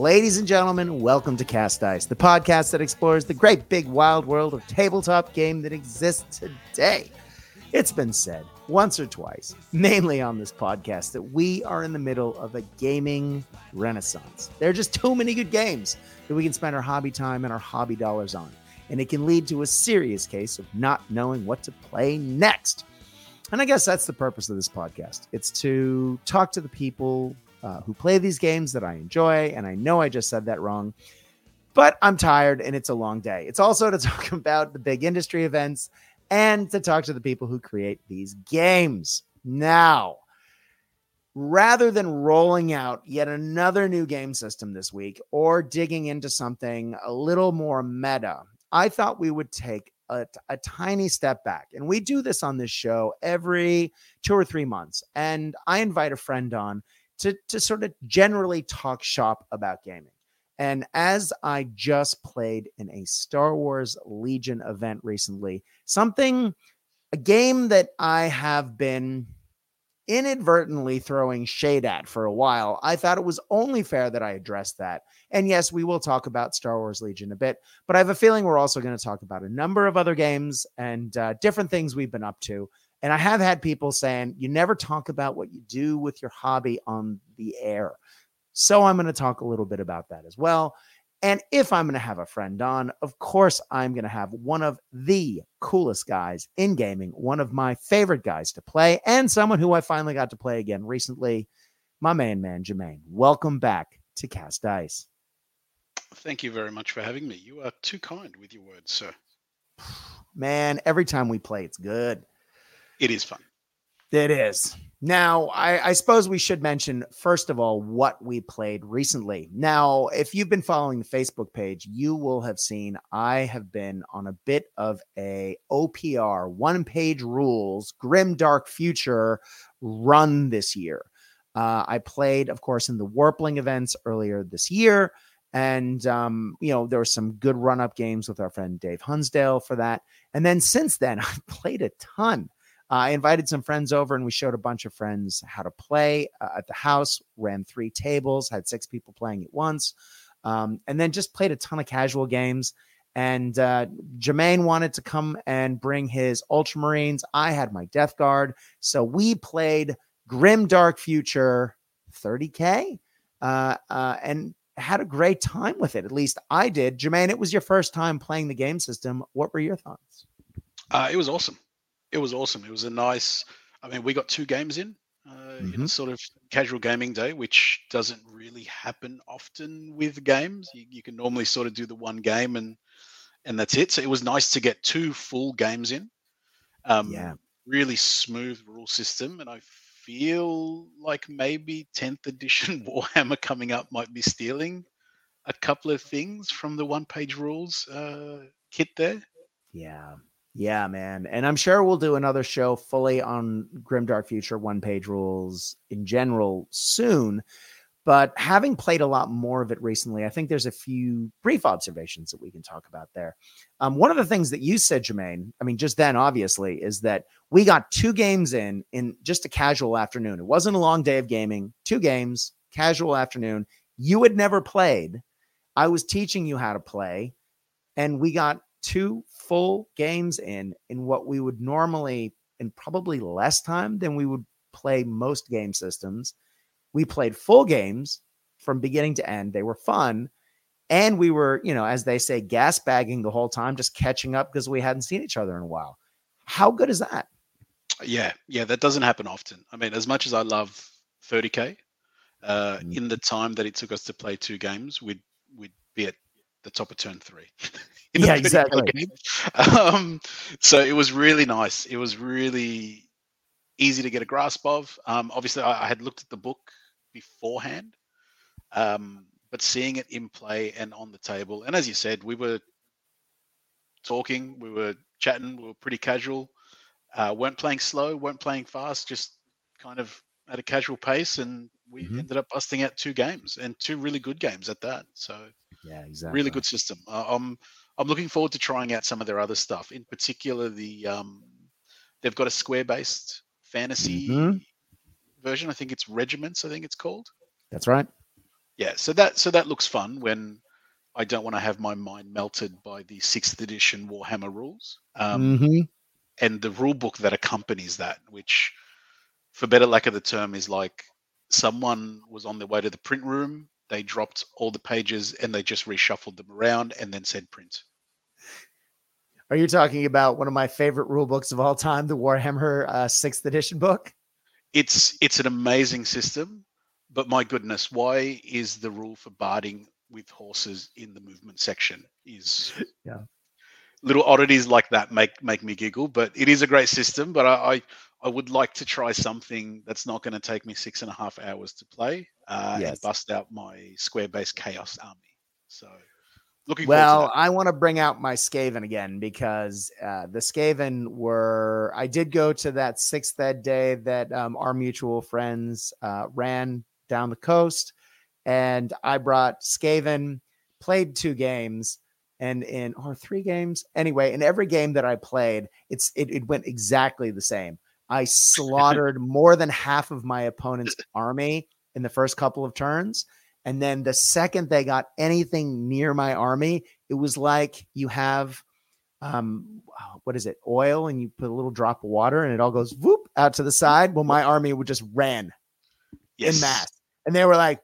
Ladies and gentlemen, welcome to Cast Dice, the podcast that explores the great big wild world of tabletop game that exists today. It's been said once or twice, mainly on this podcast, that we are in the middle of a gaming renaissance. There are just too many good games that we can spend our hobby time and our hobby dollars on, and it can lead to a serious case of not knowing what to play next. And I guess that's the purpose of this podcast. It's to talk to the people uh, who play these games that I enjoy. And I know I just said that wrong, but I'm tired and it's a long day. It's also to talk about the big industry events and to talk to the people who create these games. Now, rather than rolling out yet another new game system this week or digging into something a little more meta, I thought we would take a, a, tiny step back. And we do this on this show every two or three months. And I invite a friend on to, to sort of generally talk shop about gaming. And as I just played in a Star Wars Legion event recently, something, a game that I have been inadvertently throwing shade at for a while, I thought it was only fair that I address that. And yes, we will talk about Star Wars Legion a bit, but I have a feeling we're also going to talk about a number of other games and uh, different things we've been up to. And I have had people saying, you never talk about what you do with your hobby on the air. So I'm going to talk a little bit about that as well. And if I'm going to have a friend on, of course, I'm going to have one of the coolest guys in gaming, one of my favorite guys to play, and someone who I finally got to play again recently, my main man, Jermaine. Welcome back to Cast Dice. Thank you very much for having me. You are too kind with your words, sir. Man, every time we play, it's good it is fun. It is. Now, I, I, suppose we should mention, first of all, what we played recently. Now, if you've been following the Facebook page, you will have seen I have been on a bit of a OPR, one page rules, grim dark future run this year. Uh, I played, of course, in the Warpling events earlier this year. And, um, you know, there were some good run up games with our friend Dave Hunsdale for that. And then since then, I've played a ton. I invited some friends over and we showed a bunch of friends how to play uh, at the house, ran three tables, had six people playing at once, um, and then just played a ton of casual games. And uh, Jermaine wanted to come and bring his Ultramarines. I had my Death Guard. So we played Grim Dark Future 30K uh, uh, and had a great time with it. At least I did. Jermaine, it was your first time playing the game system. What were your thoughts? Uh, it was awesome it was awesome. It was a nice. I mean, we got two games in uh, mm-hmm. in a sort of casual gaming day, which doesn't really happen often with games. You, you, can normally sort of do the one game and and that's it. So it was nice to get two full games in. Um, yeah, really smooth rule system, and I feel like maybe 10th edition Warhammer coming up might be stealing a couple of things from the one page rules uh, kit there. Yeah, yeah, man. And I'm sure we'll do another show fully on Grimdark Future one page rules in general soon. But having played a lot more of it recently, I think there's a few brief observations that we can talk about there. Um, one of the things that you said, Jermaine, I mean, just then, obviously, is that we got two games in in just a casual afternoon. It wasn't a long day of gaming, two games, casual afternoon. You had never played. I was teaching you how to play, and we got two full games in in what we would normally in probably less time than we would play most game systems. We played full games from beginning to end. They were fun. And we were, you know, as they say, gas bagging the whole time, just catching up because we hadn't seen each other in a while. How good is that? Yeah, yeah, that doesn't happen often. I mean, as much as I love 30k, uh, mm. in the time that it took us to play two games, we'd we'd be at the top of turn three. yeah, exactly. Um, so it was really nice. It was really easy to get a grasp of. Um, obviously, I, I, had looked at the book beforehand, um, but seeing it in play and on the table, and as you said, we were talking, we were chatting, we were pretty casual. Uh, weren't playing slow, weren't playing fast, just kind of at a casual pace, and we mm-hmm. ended up busting out two games and two really good games at that. So yeah, exactly. Really good system. Uh, I'm I'm looking forward to trying out some of their other stuff. In particular, the um, they've got a square based fantasy mm-hmm. version. I think it's Regiments. I think it's called. That's right. Yeah, so that so that looks fun when I don't want to have my mind melted by the sixth edition Warhammer rules. Um, Mhm. and the rule book that accompanies that, which, for better lack of the term, is like someone was on their way to the print room, they dropped all the pages, and they just reshuffled them around, and then said print. Are you talking about one of my favorite rule books of all time, the Warhammer uh, sixth edition book? It's it's an amazing system, but my goodness, why is the rule for barding with horses in the movement section? Is Yeah. little oddities like that make make me giggle. But it is a great system. But I I, I would like to try something that's not going to take me six and a half hours to play uh, Yes. and bust out my square based chaos army. So looking Well, I want to bring out my Skaven again because uh, the Skaven were. I did go to that sixth ed day that um, our mutual friends uh, ran down the coast, and I brought Skaven, played two games, and in or three games anyway. In every game that I played, it's it, it went exactly the same. I slaughtered more than half of my opponent's army in the first couple of turns. And then the second they got anything near my army, it was like you have um what is it oil and you put a little drop of water and it all goes whoop out to the side well my army would just ran. Yes. in mass and they were like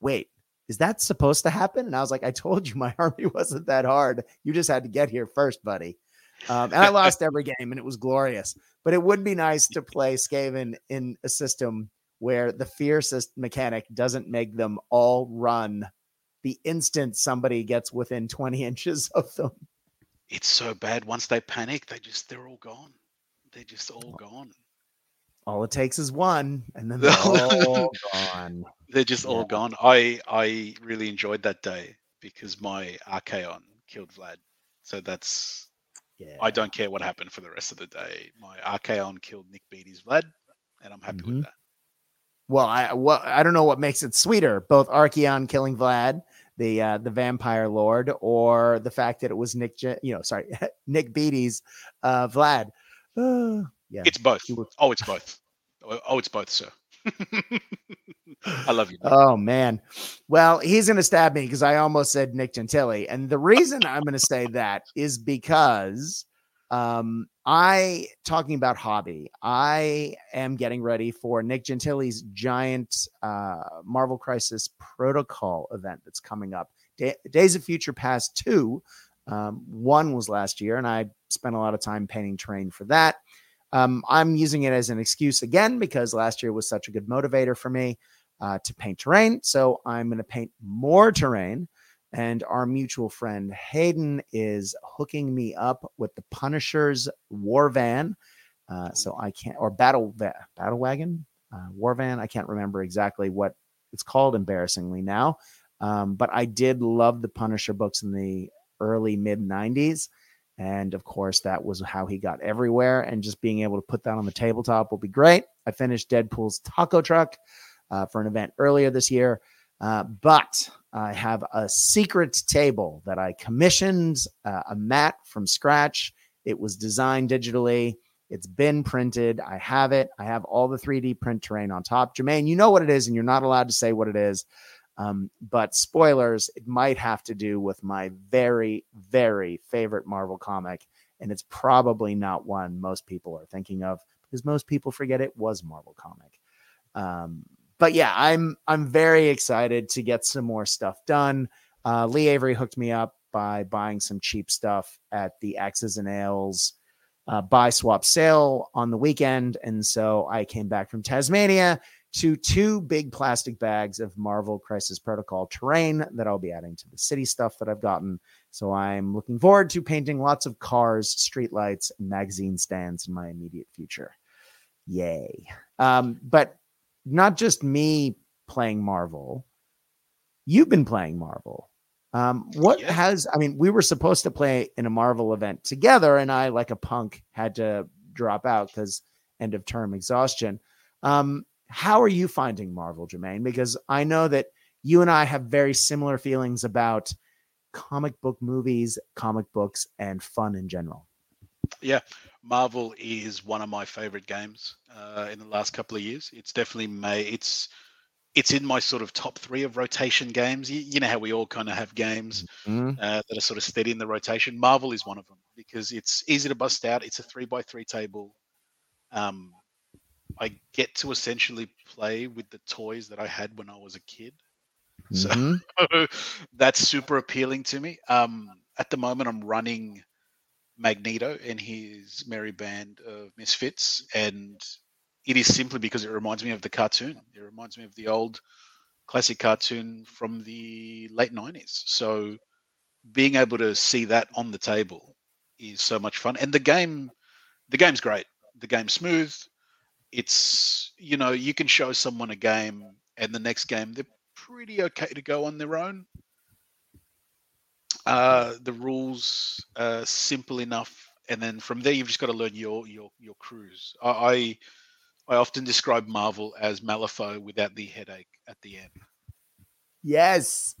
wait is that supposed to happen and i was like i told you my army wasn't that hard you just had to get here first buddy um, and i lost every game and it was glorious but it would be nice to play skaven in a system where the fiercest mechanic doesn't make them all run the instant somebody gets within 20 inches of them It's so bad. Once they panic, they just they're all gone. They're just all gone. all it takes is one and then they're all gone They're just all gone. I I really enjoyed that day because my Archaon killed Vlad. So that's yeah I don't care what happened for the rest of the day. My Archaon killed Nick Beatty's Vlad, and I'm happy Mhm. with that. Well, I well, I don't know what makes it sweeter, both Archaon killing Vlad, the uh, the vampire lord, or the fact that it was Nick, Je- you know, sorry, Nick Beatty's uh, Vlad. Uh, yeah, It's both. Oh, it's both. Oh, it's both, sir. I love you. Nick. Oh man. Well, he's gonna stab me because I almost said Nick Gentili. And the reason I'm gonna say that is because um I talking about hobby, I am getting ready for Nick Gentili's giant uh Marvel Crisis protocol event that's coming up. Da- Days of Future Past 2. Um, one was last year, and I spent a lot of time painting terrain for that. Um, I'm using it as an excuse again because last year was such a good motivator for me uh, to paint terrain. So I'm going to paint more terrain. And our mutual friend Hayden is hooking me up with the Punisher's War Van. Uh, so I can't, or Battle Va- Battle Wagon, uh, War Van. I can't remember exactly what it's called, embarrassingly now. Um, but I did love the Punisher books in the early mid 90s. And of course, that was how he got everywhere. And just being able to put that on the tabletop will be great. I finished Deadpool's taco truck uh, for an event earlier this year. Uh, but I have a secret table that I commissioned uh, a mat from scratch. It was designed digitally. It's been printed. I have it. I have all the 3D print terrain on top. Jermaine, you know what it is, and you're not allowed to say what it is. Um, but spoilers, it might have to do with my very, very favorite Marvel comic. And it's probably not one most people are thinking of because most people forget it was Marvel comic. Um, but yeah, I'm I'm very excited to get some more stuff done. Uh, Lee Avery hooked me up by buying some cheap stuff at the X's and Ales uh, buy swap sale on the weekend, and so I came back from Tasmania to two big plastic bags of Marvel Crisis Protocol terrain that I'll be adding to the city stuff that I've gotten. So I'm looking forward to painting lots of cars, streetlights, and magazine stands in my immediate future. Yay! Um, but not just me playing Marvel. You've been playing Marvel. Um, what Yeah. has I mean, we were supposed to play in a Marvel event together, and I, like a punk, had to drop out because end of term exhaustion. Um, how are you finding Marvel, Jermaine? Because I know that you and I have very similar feelings about comic book movies, comic books, and fun in general. Yeah, Marvel is one of my favorite games uh, in the last couple of years. It's definitely may it's it's in my sort of top three of rotation games. You, you know how we all kind of have games Mhm. uh, that are sort of steady in the rotation. Marvel is one of them because it's easy to bust out. It's a three by three table. Um, I get to essentially play with the toys that I had when I was a kid. So Mhm. that's super appealing to me. Um, at the moment, I'm running Magneto and his merry band of misfits, and it is simply because it reminds me of the cartoon. It reminds me of the old classic cartoon from the late 90s. So being able to see that on the table is so much fun. And the game, the game's great. The game's smooth. It's you know you can show someone a game, and the next game they're pretty okay to go on their own. Uh, the rules are simple enough, and then from there you've just got to learn your your your cruise. I I, I often describe Marvel as Malifaux without the headache at the end. Yes.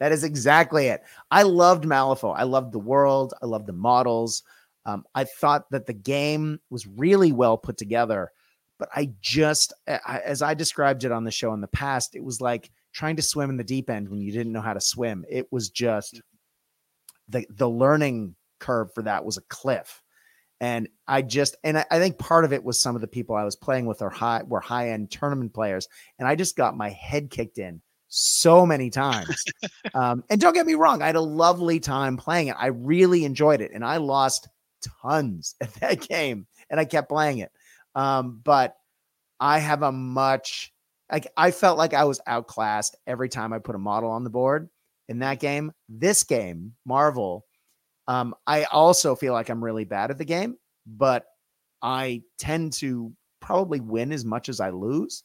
That is exactly it. I loved Malifaux. I loved the world. I loved the models. Um, I thought that the game was really well put together, but I just, I, as I described it on the show in the past, it was like trying to swim in the deep end when you didn't know how to swim. It was just the the learning curve for that was a cliff. And I just, and I, I think part of it was some of the people I was playing with are high, were high end tournament players, and I just got my head kicked in so many times. um, and don't get me wrong, I had a lovely time playing it. I really enjoyed it, and I lost tons at that game, and I kept playing it. Um, but I have a much like I felt like I was outclassed every time I put a model on the board in that game. This game, Marvel, um, I also feel like I'm really bad at the game, but I tend to probably win as much as I lose.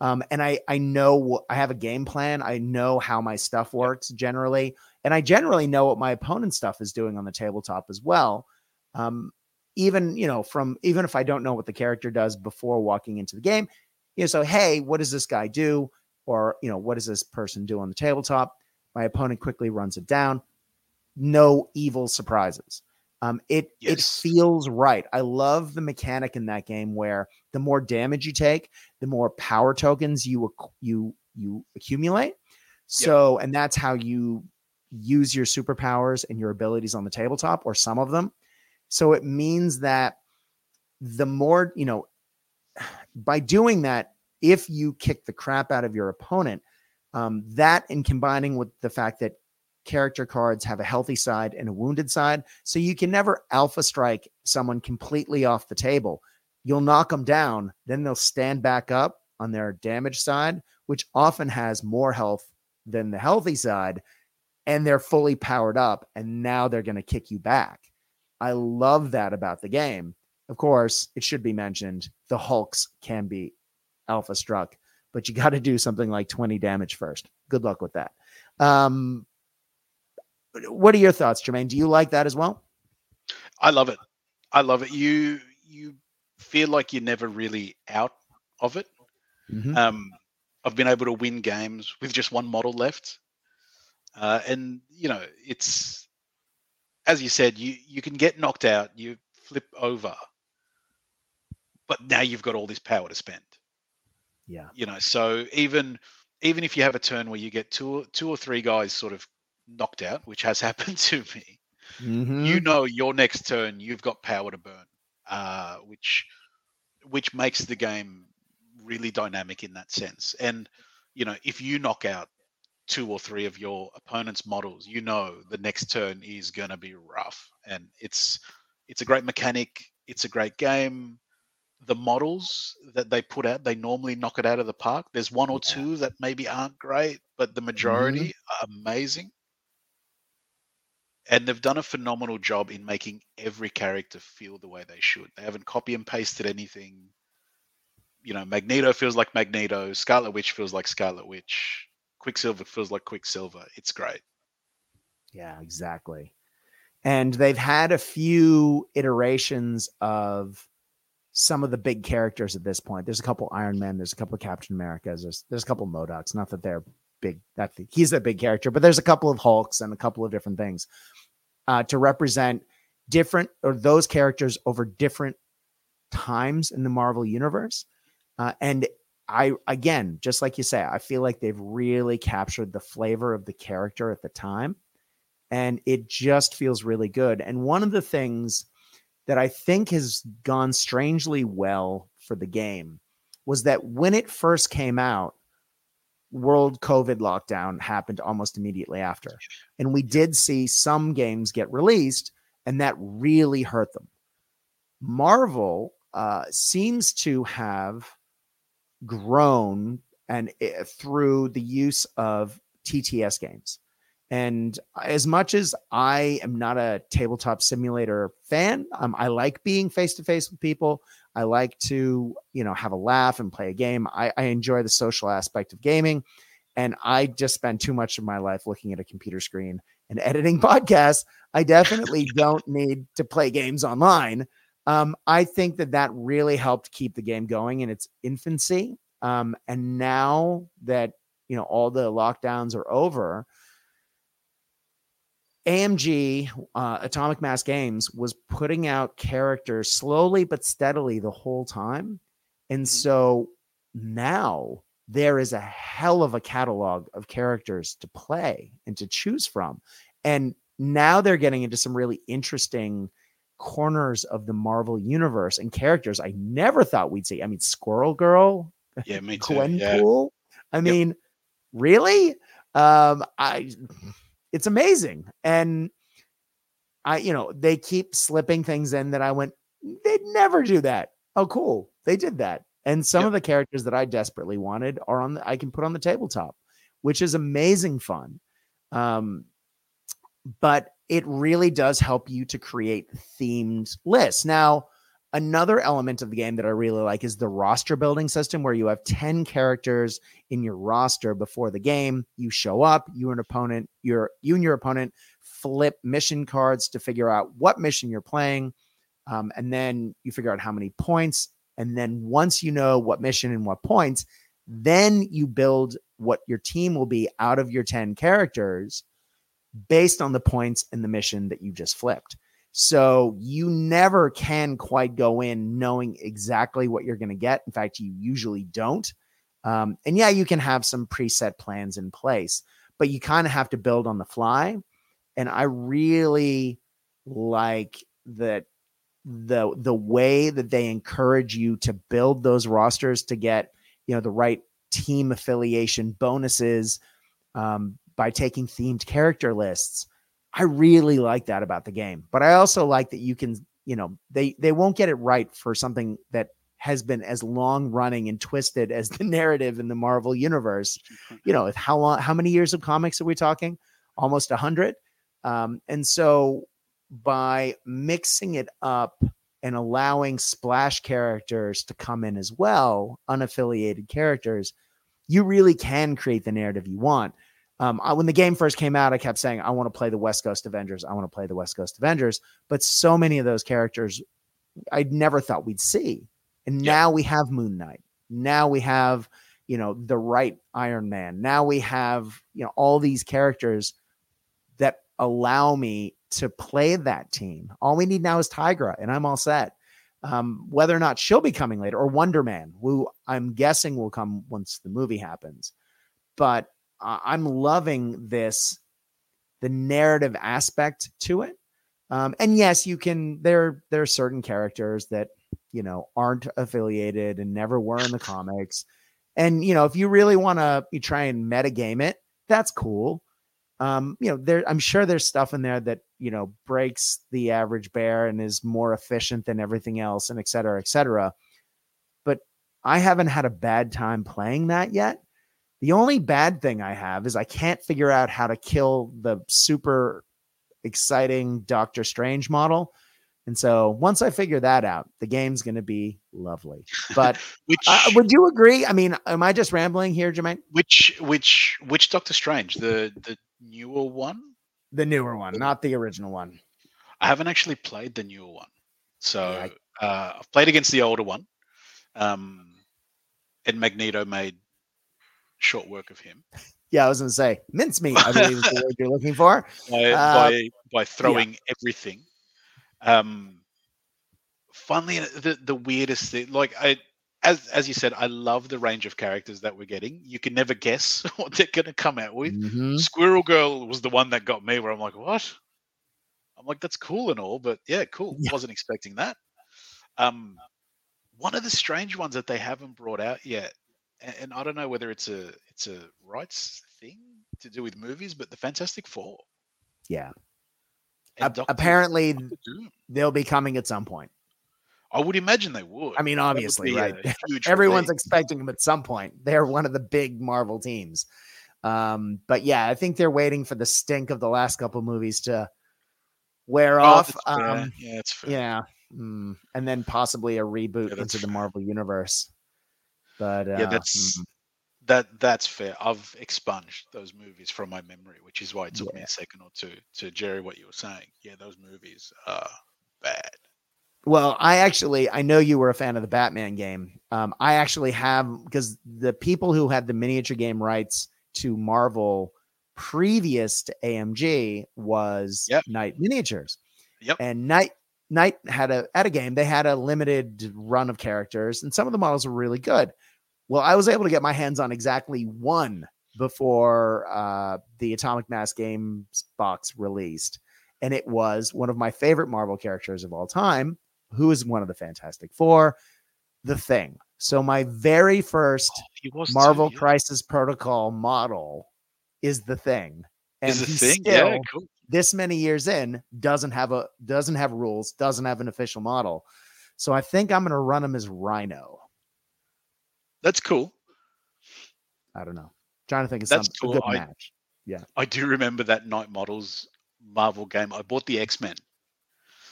Um, and I I know I have a game plan. I know how my stuff works generally, and I generally know what my opponent's stuff is doing on the tabletop as well. Um, even you know from even if I don't know what the character does before walking into the game, you know, so hey, what does this guy do, or you know, what does this person do on the tabletop? My opponent quickly runs it down. No evil surprises. Um, it Yes. it feels right. I love the mechanic in that game where the more damage you take, the more power tokens you you you accumulate. So, and that's how you use your superpowers and your abilities on the tabletop, or some of them. So it means that the more you know, by doing that, if you kick the crap out of your opponent, um, that and combining with the fact that character cards have a healthy side and a wounded side, so you can never alpha strike someone completely off the table. You'll knock them down, then they'll stand back up on their damage side, which often has more health than the healthy side, and they're fully powered up, and now they're going to kick you back. I love that about the game. Of course, it should be mentioned the Hulks can be alpha struck, but you got to do something like 20 damage first. Good luck with that. Um, what are your thoughts, Jermaine? Do you like that as well? I love it. I love it. You you feel like you're never really out of it. Mhm. Um, I've been able to win games with just one model left, uh, and you know it's as you said, you you can get knocked out, you flip over, but now you've got all this power to spend. Yeah. You know, so even even if you have a turn where you get two two or three guys sort of knocked out, which has happened to me, Mhm. you know your next turn you've got power to burn uh, which which makes the game really dynamic in that sense and you know if you knock out two or three of your opponent's models you know the next turn is going to be rough and it's it's a great mechanic it's a great game the models that they put out they normally knock it out of the park there's one or two that maybe aren't great but the majority mm-hmm. are amazing and they've done a phenomenal job in making every character feel the way they should. They haven't copy and pasted anything. You know, Magneto feels like Magneto, Scarlet Witch feels like Scarlet Witch, Quicksilver feels like Quicksilver. It's great. Yeah, exactly. And they've had a few iterations of some of the big characters at this point. There's a couple Iron Man, there's a couple of Captain Americas, there's there's a couple MODOKs. Not that they're big, that he's a big character, but there's a couple of Hulks and a couple of different things uh, to represent different or those characters over different times in the Marvel universe. Uh, and I again, just like you say, I feel like they've really captured the flavor of the character at the time. And it just feels really good. And one of the things that I think has gone strangely well for the game was that when it first came out, world COVID lockdown happened almost immediately after. And we did see some games get released, and that really hurt them. Marvel uh, seems to have grown and uh, through the use of TTS games. And as much as I am not a tabletop simulator fan, um, I like being face to face with people. I like to, you know, have a laugh and play a game. I, I enjoy the social aspect of gaming. And I just spend too much of my life looking at a computer screen and editing podcasts. I definitely don't need to play games online. Um, I think that that really helped keep the game going in its infancy. Um, and now that you know all the lockdowns are over, AMG uh, Atomic Mass Games was putting out characters slowly but steadily the whole time, and mm-hmm. so now there is a hell of a catalog of characters to play and to choose from, and now they're getting into some really interesting corners of the Marvel universe and characters I never thought we'd see. I mean, Squirrel Girl, yeah, me too. Gwenpool. Yeah. I mean, yep. really? Um, I it's amazing. And I, you know, they keep slipping things in that I went, they'd never do that. Oh, cool. They did that. And some yep. of the characters that I desperately wanted are on the I can put on the tabletop, which is amazing fun. Um, but it really does help you to create themed lists. Now, another element of the game that I really like is the roster building system where you have 10 characters in your roster before the game. You show up, you and opponent, your you and your opponent flip mission cards to figure out what mission you're playing. Um, and then you figure out how many points. And then once you know what mission and what points, then you build what your team will be out of your 10 characters based on the points and the mission that you just flipped. So you never can quite go in knowing exactly what you're going to get. In fact, you usually don't. Um, and yeah, you can have some preset plans in place, but you kind of have to build on the fly. And I really like that the the way that they encourage you to build those rosters to get you know the right team affiliation bonuses um, by taking themed character lists. I really like that about the game. But I also like that you can, you know, they they won't get it right for something that has been as long running and twisted as the narrative in the Marvel universe. You know, how long how many years of comics are we talking? Almost a hundred. Um, and so by mixing it up and allowing splash characters to come in as well, unaffiliated characters, you really can create the narrative you want. Um, I, when the game first came out, I kept saying, I want to play the West Coast Avengers. I want to play the West Coast Avengers. But so many of those characters I never thought we'd see. And yeah. now we have Moon Knight. Now we have, you know, the right Iron Man. Now we have, you know, all these characters that allow me to play that team. All we need now is Tigra, and I'm all set. Um, whether or not she'll be coming later, or Wonder Man, who I'm guessing will come once the movie happens. But uh, I'm loving this, the narrative aspect to it. Um, and yes, you can. There, there are certain characters that you know aren't affiliated and never were in the comics. And you know, if you really want to, you try and metagame it. That's cool. Um, you know, there. I'm sure there's stuff in there that you know breaks the average bear and is more efficient than everything else, and et cetera, et cetera. But I haven't had a bad time playing that yet. The only bad thing I have is I can't figure out how to kill the super exciting Doctor Strange model. And so once I figure that out, the game's going to be lovely. But which, uh, would you agree? I mean, am I just rambling here, Jermaine? Which which which Doctor Strange? The the newer one? The newer one, not the original one. I haven't actually played the newer one, so yeah. uh, I've played against the older one. Um, and Magneto made short work of him. Yeah, I was going to say mincemeat. I believe is the word you're looking for. By uh, by, by, throwing yeah. everything. Um, finally, the the weirdest thing, like I, as as you said, I love the range of characters that we're getting. You can never guess what they're going to come out with. Mhm. Squirrel Girl was the one that got me, where I'm like, what? I'm like, that's cool and all, but yeah, cool. Yeah. Wasn't expecting that. Um, one of the strange ones that they haven't brought out yet, and, I don't know whether it's a it's a rights thing to do with movies, but the Fantastic Four. Yeah. Ap- Doctor- apparently, Doctor they'll be coming at some point. I would imagine they would. I mean, obviously, right? Everyone's relief. expecting them at some point. They're one of the big Marvel teams. Um, but yeah, I think they're waiting for the stink of the last couple movies to wear Oh, off. Um, yeah, that's fair. yeah. Mm, and then possibly a reboot Yeah, into the fair. Marvel universe. But uh, yeah, that's mm, that that's fair. I've expunged those movies from my memory, which is why it took me a second or two to Jerry what you were saying. Yeah, those movies are bad. Well, I actually I know you were a fan of the Batman game. Um, I actually have because the people who had the miniature game rights to Marvel previous to AMG was Yep. Knight Miniatures. Yep. And Knight Knight had a at a game, they had a limited run of characters, and some of the models were really good. Well, I was able to get my hands on exactly one before uh, the Atomic Mass Games box released. And it was one of my favorite Marvel characters of all time, who is one of the Fantastic Four, The Thing. So my very first too, Marvel yeah. Crisis Protocol model is The Thing. And is the he thing. still, yeah, cool. this many years in, doesn't have a doesn't have rules, doesn't have an official model. So I think I'm gonna run him as Rhino. That's cool. I don't know. Trying to think of That's some cool. a good I- match. Yeah. I do remember that Knight Models Marvel game. I bought the X Men.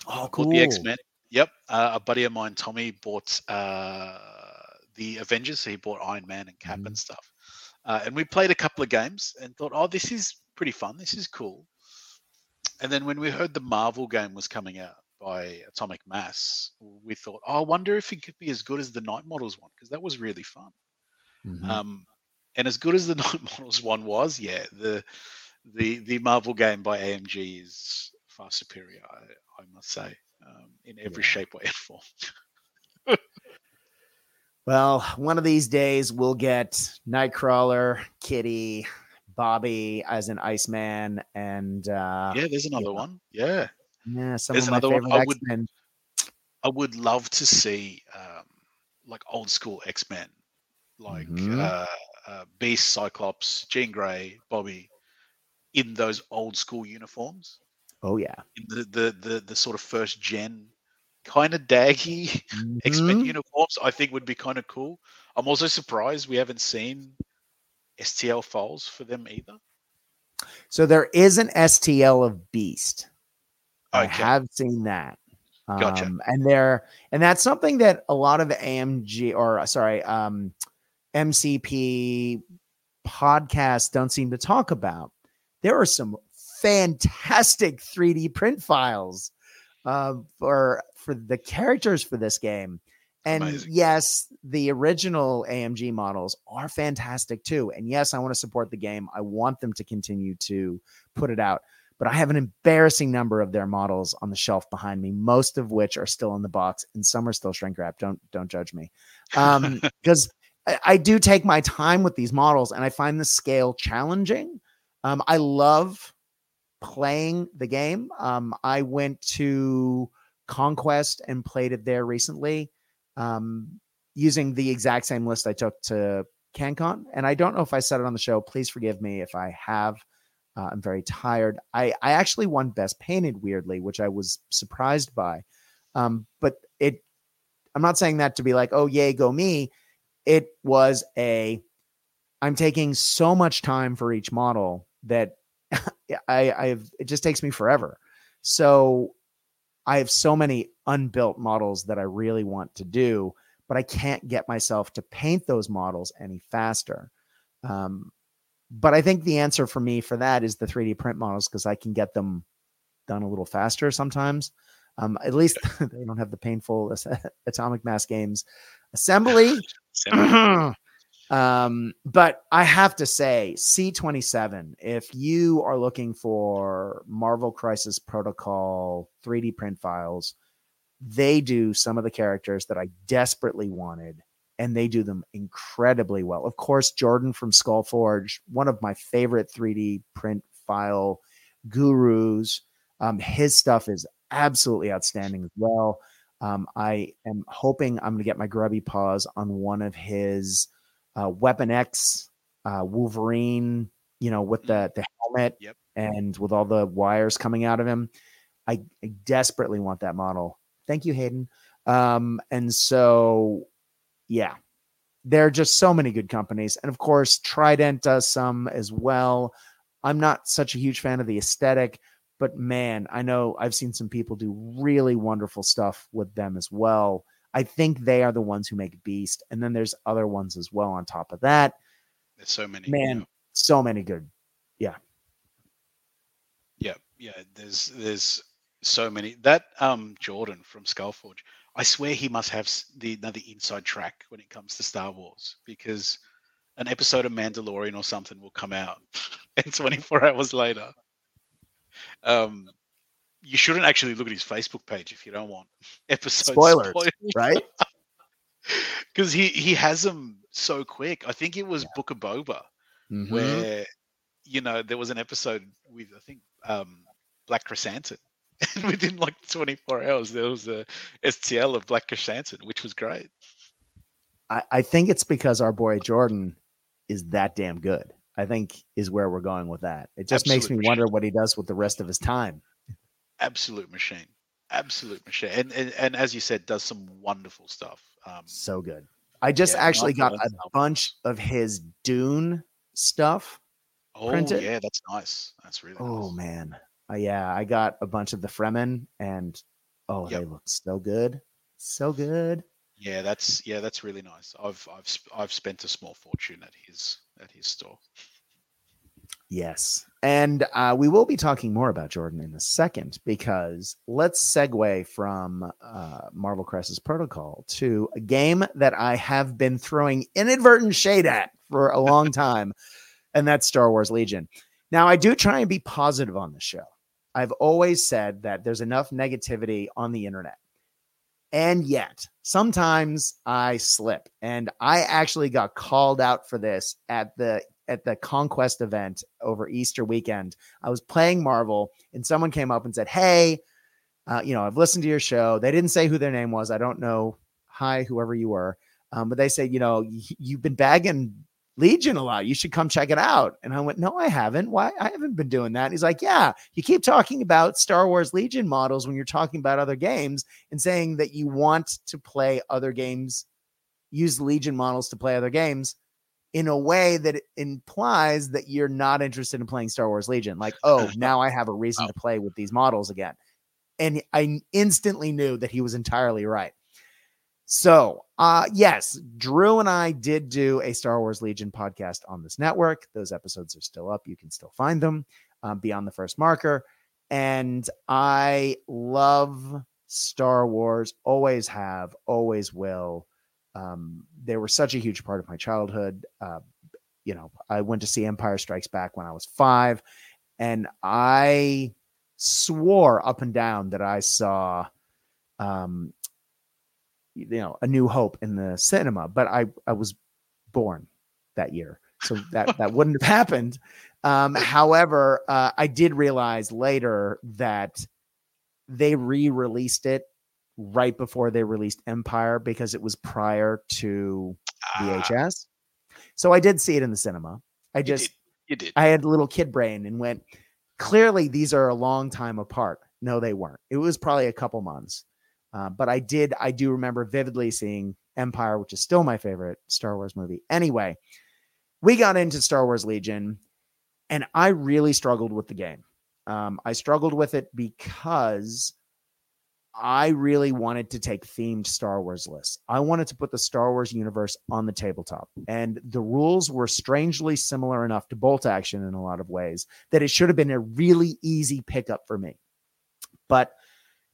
Oh, Bought the X Men. Yep. Uh, a buddy of mine, Tommy, bought uh, the Avengers. So he bought Iron Man and Cap Mhm. and stuff. Uh, and we played a couple of games and thought, oh, this is pretty fun. This is cool. And then when we heard the Marvel game was coming out by Atomic Mass, we thought, oh, I wonder if it could be as good as the Knight Models one because that was really fun. Mhm. Um, and as good as the Knight Models one was, yeah, the the the Marvel game by AMG is far superior. I, I must say, um, in every Yeah. shape, way, and form. Well, one of these days we'll get Nightcrawler, Kitty, Bobby as an Iceman, and uh, yeah, there's another one. Yeah, yeah, some There's of my another one. favorite I would- Men. I would love to see um, like old school X Men, like Mhm. uh, uh, Beast, Cyclops, Jean Grey, Bobby, in those old school uniforms, Oh yeah, in the the the, the sort of first gen kind of daggy X Men uniforms, I think would be kind of cool. I'm also surprised we haven't seen STL files for them either. So there is an STL of Beast. I have seen that. Gotcha. Um, and there, and that's something that a lot of AMG or sorry, um, MCP podcasts don't seem to talk about. There are some fantastic 3D print files uh, for for the characters for this game. And Amazing. yes, the original AMG models are fantastic too. And yes, I want to support the game. I want them to continue to put it out but I have an embarrassing number of their models on the shelf behind me, most of which are still in the box, and some are still shrink wrapped. Don't don't judge me, um, because I, I do take my time with these models, and I find the scale challenging. Um, I love playing the game. Um, I went to Conquest and played it there recently, um, using the exact same list I took to CanCon. And I don't know if I said it on the show. Please forgive me if I have. Uh, I'm very tired. I I actually won best painted weirdly, which I was surprised by. Um, but it, I'm not saying that to be like, oh yay, go me. It was a, I'm taking so much time for each model that I I've it just takes me forever. So I have so many unbuilt models that I really want to do, but I can't get myself to paint those models any faster. Um, but I think the answer for me for that is the 3D print models because I can get them done a little faster sometimes. Um, at least they don't have the painful atomic mass games assembly. um, but I have to say, C27, if you are looking for Marvel Crisis Protocol 3D print files, they do some of the characters that I desperately wanted and they do them incredibly well. Of course, Jordan from Skull Forge, one of my favorite 3D print file gurus. Um, his stuff is absolutely outstanding as well. Um, I am hoping I'm going to get my grubby paws on one of his uh, Weapon X uh, Wolverine, you know, with the the helmet Yep. and with all the wires coming out of him. I, I desperately want that model. Thank you, Hayden. Um, and so, yeah, there are just so many good companies, and of course, Trident does some as well. I'm not such a huge fan of the aesthetic, but man, I know I've seen some people do really wonderful stuff with them as well. I think they are the ones who make Beast, and then there's other ones as well on top of that. There's so many. Man, Yeah. so many good. Yeah. Yeah, yeah. There's there's so many. That um Jordan from Skullforge. I swear he must have the another inside track when it comes to Star Wars because an episode of Mandalorian or something will come out, and 24 hours later, um, you shouldn't actually look at his Facebook page if you don't want episode Spoilers. Right? because he he has them so quick. I think it was Yeah. Book of Boba Mhm. where you know there was an episode with I think um, Black Krrsantan, and within like 24 hours there was a STL of Black Krrsantan, which was great. I, I think it's because our boy Jordan is that damn good. I think is where we're going with that. It just makes me Absolute wonder what he does with the rest of his time. Absolute machine, absolute machine, and and, and as you said, does some wonderful stuff. Um, So good. I just Yeah, actually got a bunch of his Dune stuff. oh printed. yeah, that's nice. That's really Oh nice. man. Uh, yeah, I got a bunch of the Fremen and oh, they look so good. So good. Yeah, that's yeah, that's really nice. I've I've I've spent a small fortune at his at his store. Yes. And uh, we will be talking more about Jordan in a second because let's segue from uh, Marvel Crisis Protocol to a game that I have been throwing inadvertent shade at for a long time, and that's Star Wars Legion. Now, I do try and be positive on the show. I've always said that there's enough negativity on the internet. And yet, sometimes I slip. And I actually got called out for this at the at the Conquest event over Easter weekend. I was playing Marvel, and someone came up and said, "Hey, uh, you know, I've listened to your show." They didn't say who their name was. I don't know. Hi, whoever you were, um, but they said, "You know, you've been bagging Legion a lot. You should come check it out." And I went, "No, I haven't. Why? I haven't been doing that." And he's like, "Yeah, you keep talking about Star Wars Legion models when you're talking about other games, and saying that you want to play other games, use Legion models to play other games." in a way that implies that you're not interested in playing Star Wars Legion. Like, oh, now I have a reason to play with these models again. And I instantly knew that he was entirely right. So, uh, yes, Drew and I did do a Star Wars Legion podcast on this network. Those episodes are still up. You can still find them um, beyond the first marker. And I love Star Wars, always have, always will. Um, they were such a huge part of my childhood. Uh, you know, I went to see Empire Strikes Back when I was five, and I swore up and down that I saw, um, you know, A New Hope in the cinema, but I I was born that year, so that that wouldn't have happened. Um, however, uh, I did realize later that they re-released it right before they released Empire because it was prior to Ah, VHS. So I did see it in the cinema. I you just did. You did. I had a little kid brain and went, clearly these are a long time apart. No, they weren't. It was probably a couple months. Uh, but I did, I do remember vividly seeing Empire, which is still my favorite Star Wars movie. Anyway, we got into Star Wars Legion and I really struggled with the game. Um, I struggled with it because I really wanted to take themed Star Wars lists. I wanted to put the Star Wars universe on the tabletop. And the rules were strangely similar enough to bolt action in a lot of ways that it should have been a really easy pickup for me. But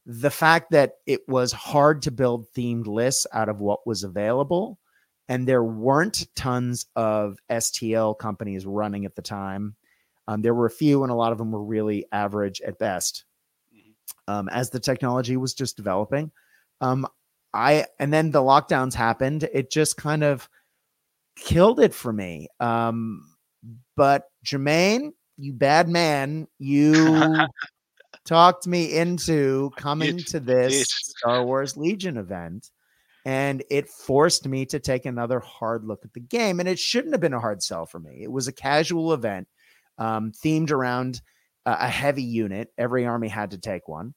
the fact that it was hard to build themed lists out of what was available, and there weren't tons of STL companies running at the time. Um, there were a few, and a lot of them were really average at best Mhm. um, as the technology was just developing. Um, I and then the lockdowns happened. It just kind of killed it for me. Um, but Jermaine, you bad man, you talked me into coming to this Star Wars Legion event. And it forced me to take another hard look at the game. And it shouldn't have been a hard sell for me. It was a casual event um, themed around a heavy unit. Every army had to take one.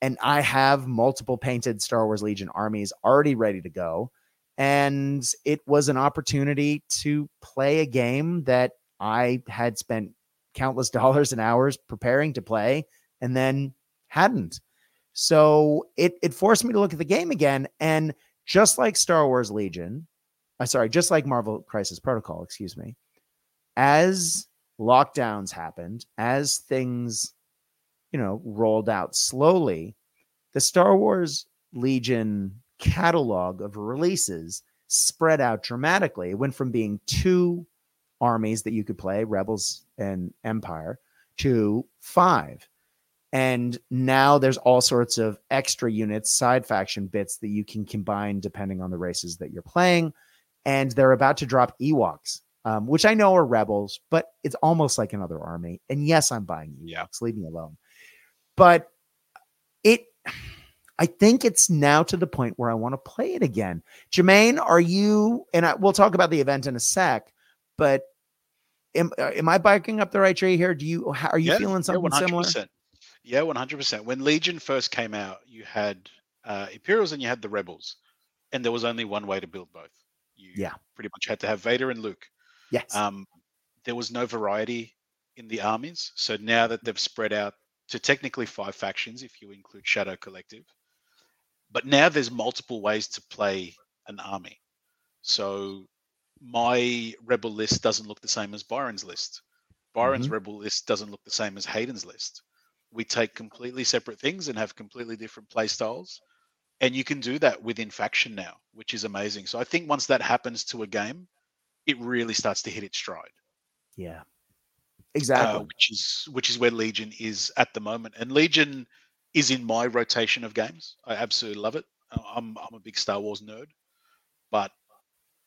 And I have multiple painted Star Wars Legion armies already ready to go. And it was an opportunity to play a game that I had spent countless dollars and hours preparing to play and then hadn't. So it it forced me to look at the game again. And just like Star Wars Legion, I uh, sorry, just like Marvel Crisis Protocol, excuse me, as lockdowns happened, as things, you know, rolled out slowly, the Star Wars Legion catalog of releases spread out dramatically. It went from being two armies that you could play, Rebels and Empire, to five. And now there's all sorts of extra units, side faction bits that you can combine depending on the races that you're playing. And they're about to drop Ewoks, um, which I know are rebels, but it's almost like another army. And yes, I'm buying Ewoks. Yeah. Leave me alone. But it, I think it's now to the point where I want to play it again. Jomane, are you? And I, we'll talk about the event in a sec. But am, uh, am I biking up the right tree here? Do you are you yeah, feeling something yeah, similar? Yeah, one hundred percent. When Legion first came out, you had uh, Imperials and you had the Rebels, and there was only one way to build both. You yeah, pretty much had to have Vader and Luke. Yes. Um, there was no variety in the armies, so now that they've spread out to technically five factions, if you include Shadow Collective, but now there's multiple ways to play an army. So my rebel list doesn't look the same as Byron's list. Byron's mm-hmm. rebel list doesn't look the same as Hayden's list we take completely separate things and have completely different play styles. And you can do that within faction now, which is amazing. So I think once that happens to a game, it really starts to hit its stride. Yeah. Exactly. Uh, which is which is where Legion is at the moment. And Legion is in my rotation of games. I absolutely love it. I'm I'm a big Star Wars nerd, but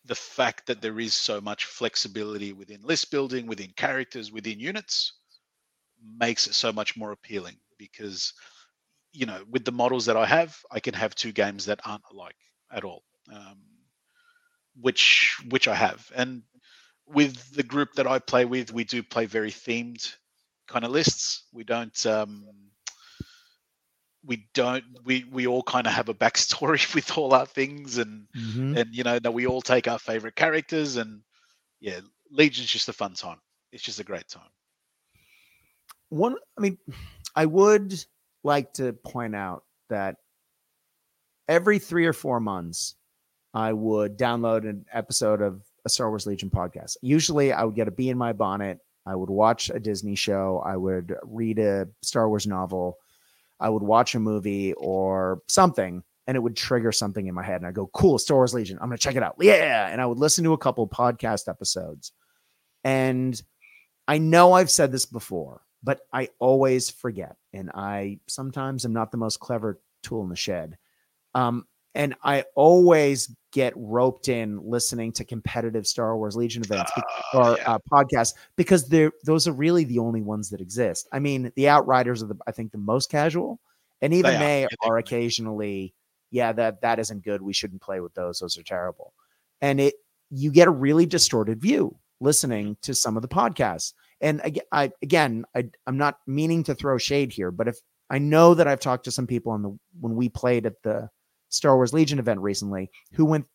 the fact that there is so much flexibility within list building, within characters, within units, makes it so much more appealing because you know with the models that i have i can have two games that aren't alike at all um, which which i have. And with the group that i play with we do play very themed kind of lists. We don't um, we don't we we all kind of have a backstory with all our things and mm-hmm. and you know that we all take our favorite characters and yeah legion's just a fun time. It's just a great time one i mean i would like to point out that every three or four months i would download an episode of a star wars legion podcast. Usually i would get a bee in my bonnet. I would watch a disney show. I would read a star wars novel. I would watch a movie or something and it would trigger something in my head and i go cool star wars legion. I'm to check it out. Yeah and i would listen to a couple podcast episodes. And i know i've said this before but I always forget. And I sometimes am not the most clever tool in the shed. Um, and I always get roped in listening to competitive Star Wars Legion events uh, or yeah. uh, podcasts because they're those are really the only ones that exist. I mean, the Outriders are the I think the most casual, and even they, they are occasionally, yeah, that that isn't good. We shouldn't play with those. Those are terrible, and it you get a really distorted view listening to some of the podcasts. And again, I, again, I, I'm not meaning to throw shade here, but if I know that I've talked to some people on the when we played at the Star Wars Legion event recently who went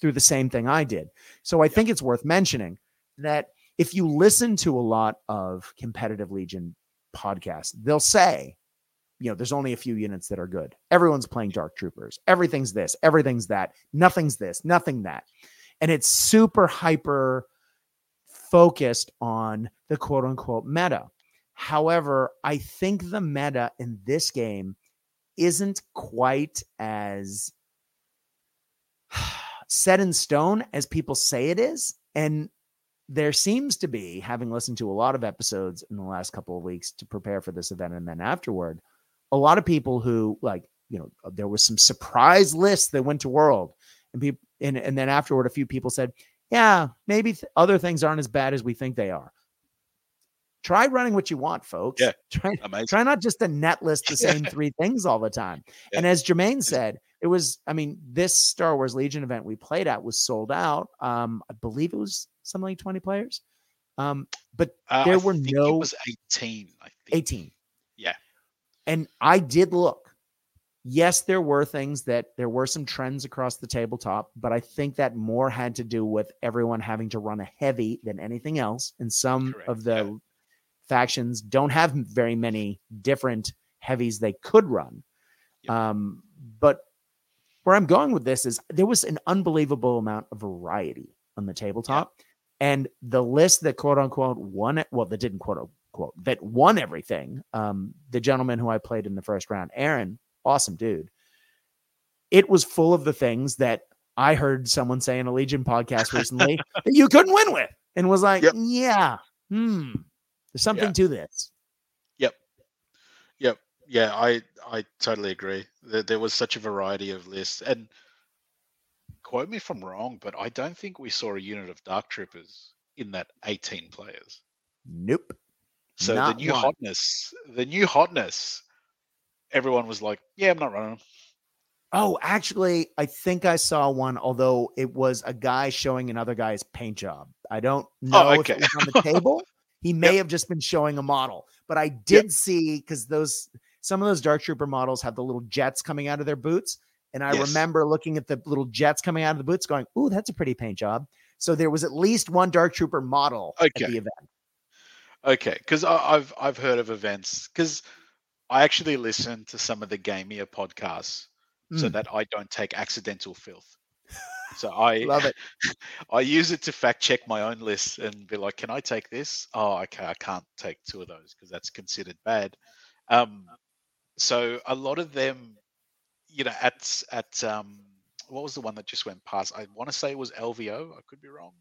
through the same thing I did. So I think it's worth mentioning that if you listen to a lot of competitive Legion podcasts, they'll say, you know, there's only a few units that are good. Everyone's playing Dark Troopers. Everything's this, everything's that, nothing's this, nothing that. And it's super hyper focused on the quote unquote meta. However, I think the meta in this game isn't quite as set in stone as people say it is. And there seems to be, having listened to a lot of episodes in the last couple of weeks to prepare for this event and then afterward, a lot of people who like you know, there was some surprise lists that went to World, and people, and, and then afterward, a few people said, "Yeah, maybe th- other things aren't as bad as we think they are." Try running what you want, folks. Yeah, try, amazing. try not just to net list the same three things all the time. Yeah. And as Jomane said, it was, I mean, this Star Wars Legion event we played at was sold out. Um, I believe it was something like 20 players. Um, but Uh, there I were think no- It was 18. I think. 18. Yeah. And I did look. Yes, there were things that there were some trends across the tabletop, but I think that more had to do with everyone having to run a heavy than anything else. And some Correct, of the yeah. factions don't have very many different heavies they could run. Yeah. Um, but where I'm going with this is there was an unbelievable amount of variety on the tabletop. And the list that quote unquote won it, well, that didn't quote unquote, that won everything. Um, the gentleman who I played in the first round, Aaron, awesome dude. It was full of the things that I heard someone say in a Legion podcast recently that you couldn't win with, and was like, Yep. yeah, hmm, there's something Yeah. to this. Yep. Yep. Yeah, I I totally agree. There, there was such a variety of lists, and quote me if I'm wrong, but I don't think we saw a unit of Dark Troopers in that 18 players. Nope. So Not the new one. hotness, the new hotness, everyone was like, "Yeah, I'm not running them." Oh, actually, I think I saw one, although it was a guy showing another guy's paint job. I don't oh, know if okay. it was on the table. He may Yep. have just been showing a model, but I did see because those some of those Dark Trooper models have the little jets coming out of their boots. And I Yes. remember looking at the little jets coming out of the boots, going, Ooh, that's a pretty paint job. So there was at least one Dark Trooper model at Okay. the event. Okay, because I've I've heard of events because I actually listen to some of the Gamia podcasts so Mm. that I don't take accidental filth. So I Love it. I use it to fact check my own list and be like, can I take this? Oh, okay, I can't take two of those because that's considered bad. Um, so a lot of them, you know, at at um, what was the one that just went past? I want to say it was LVO. I could be wrong.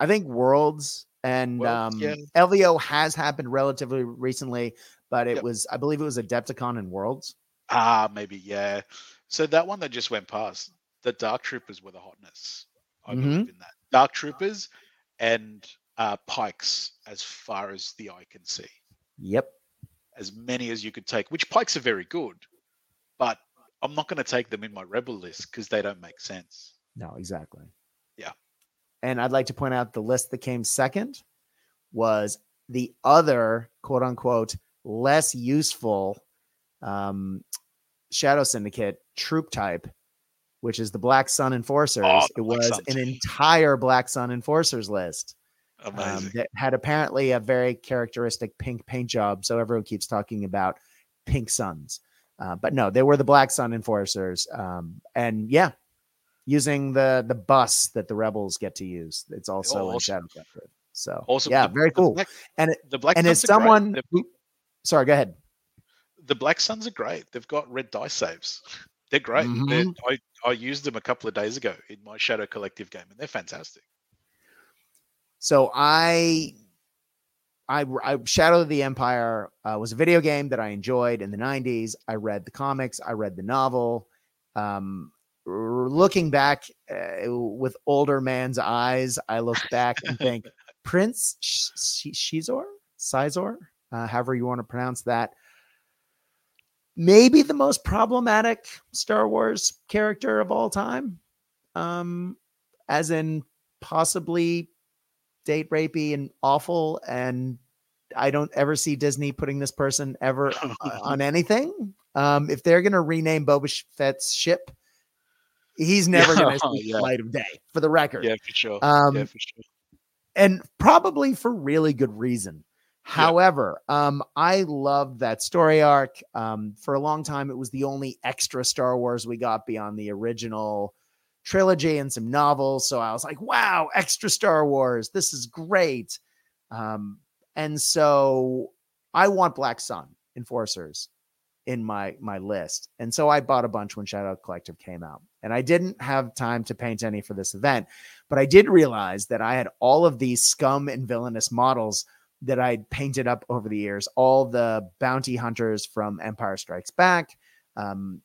I think Worlds and Worlds, um, yeah. LVO has happened relatively recently, but it Yep. was, I believe it was Adepticon and Worlds. Ah, maybe yeah. So that one that just went past, the Dark Troopers were the hotness. I Mhm. believe in that. Dark Troopers and uh, Pikes, as far as the eye can see, Yep. as many as you could take. Which Pikes are very good, but I'm not going to take them in my Rebel list because they don't make sense. No, exactly. Yeah. And I'd like to point out the list that came second was the other quote unquote less useful um, Shadow Syndicate troop type, which is the Black Sun Enforcers. Oh, it was Suns. an entire Black Sun Enforcers list um, that had apparently a very characteristic pink paint job. So everyone keeps talking about pink suns. Uh, but no, they were the Black Sun Enforcers. Um, and yeah, using the the bus that the rebels get to use. It's also in awesome. Shadow Collective. So also, yeah, the- very cool. Black, and it, the Black and as Suns are great. someone who, sorry, go ahead. the Black Suns are great. They've got red die saves. They're great. They're, Mhm. I, I used them a couple of days ago in my Shadow Collective game, and they're fantastic. So I, I, I Shadow of the Empire uh, was a video game that I enjoyed in the '90s. I read the comics, I read the novel. Um, looking back uh, with older man's eyes, I look back and think Prince Sh- Sh- Shizor, Sizor, uh, however you want to pronounce that. Maybe the most problematic Star Wars character of all time, um, as in possibly date rapey and awful and i don't ever see disney putting this person ever uh, on anything um if they're gonna rename boba fett's ship he's never gonna see Yeah. the light of day for the record Yeah, for sure. um yeah, for sure. and probably for really good reason. However, um, I loved that story arc. Um, for a long time, it was the only extra Star Wars we got beyond the original trilogy and some novels. So I was like, wow, extra Star Wars. This is great. Um, and so I want Black Sun Enforcers in my my list. And so I bought a bunch when Shadow Collective came out. And I didn't have time to paint any for this event, but I did realize that I had all of these scum and villainous models that I'd painted up over the years, all the bounty hunters from Empire Strikes Back, um,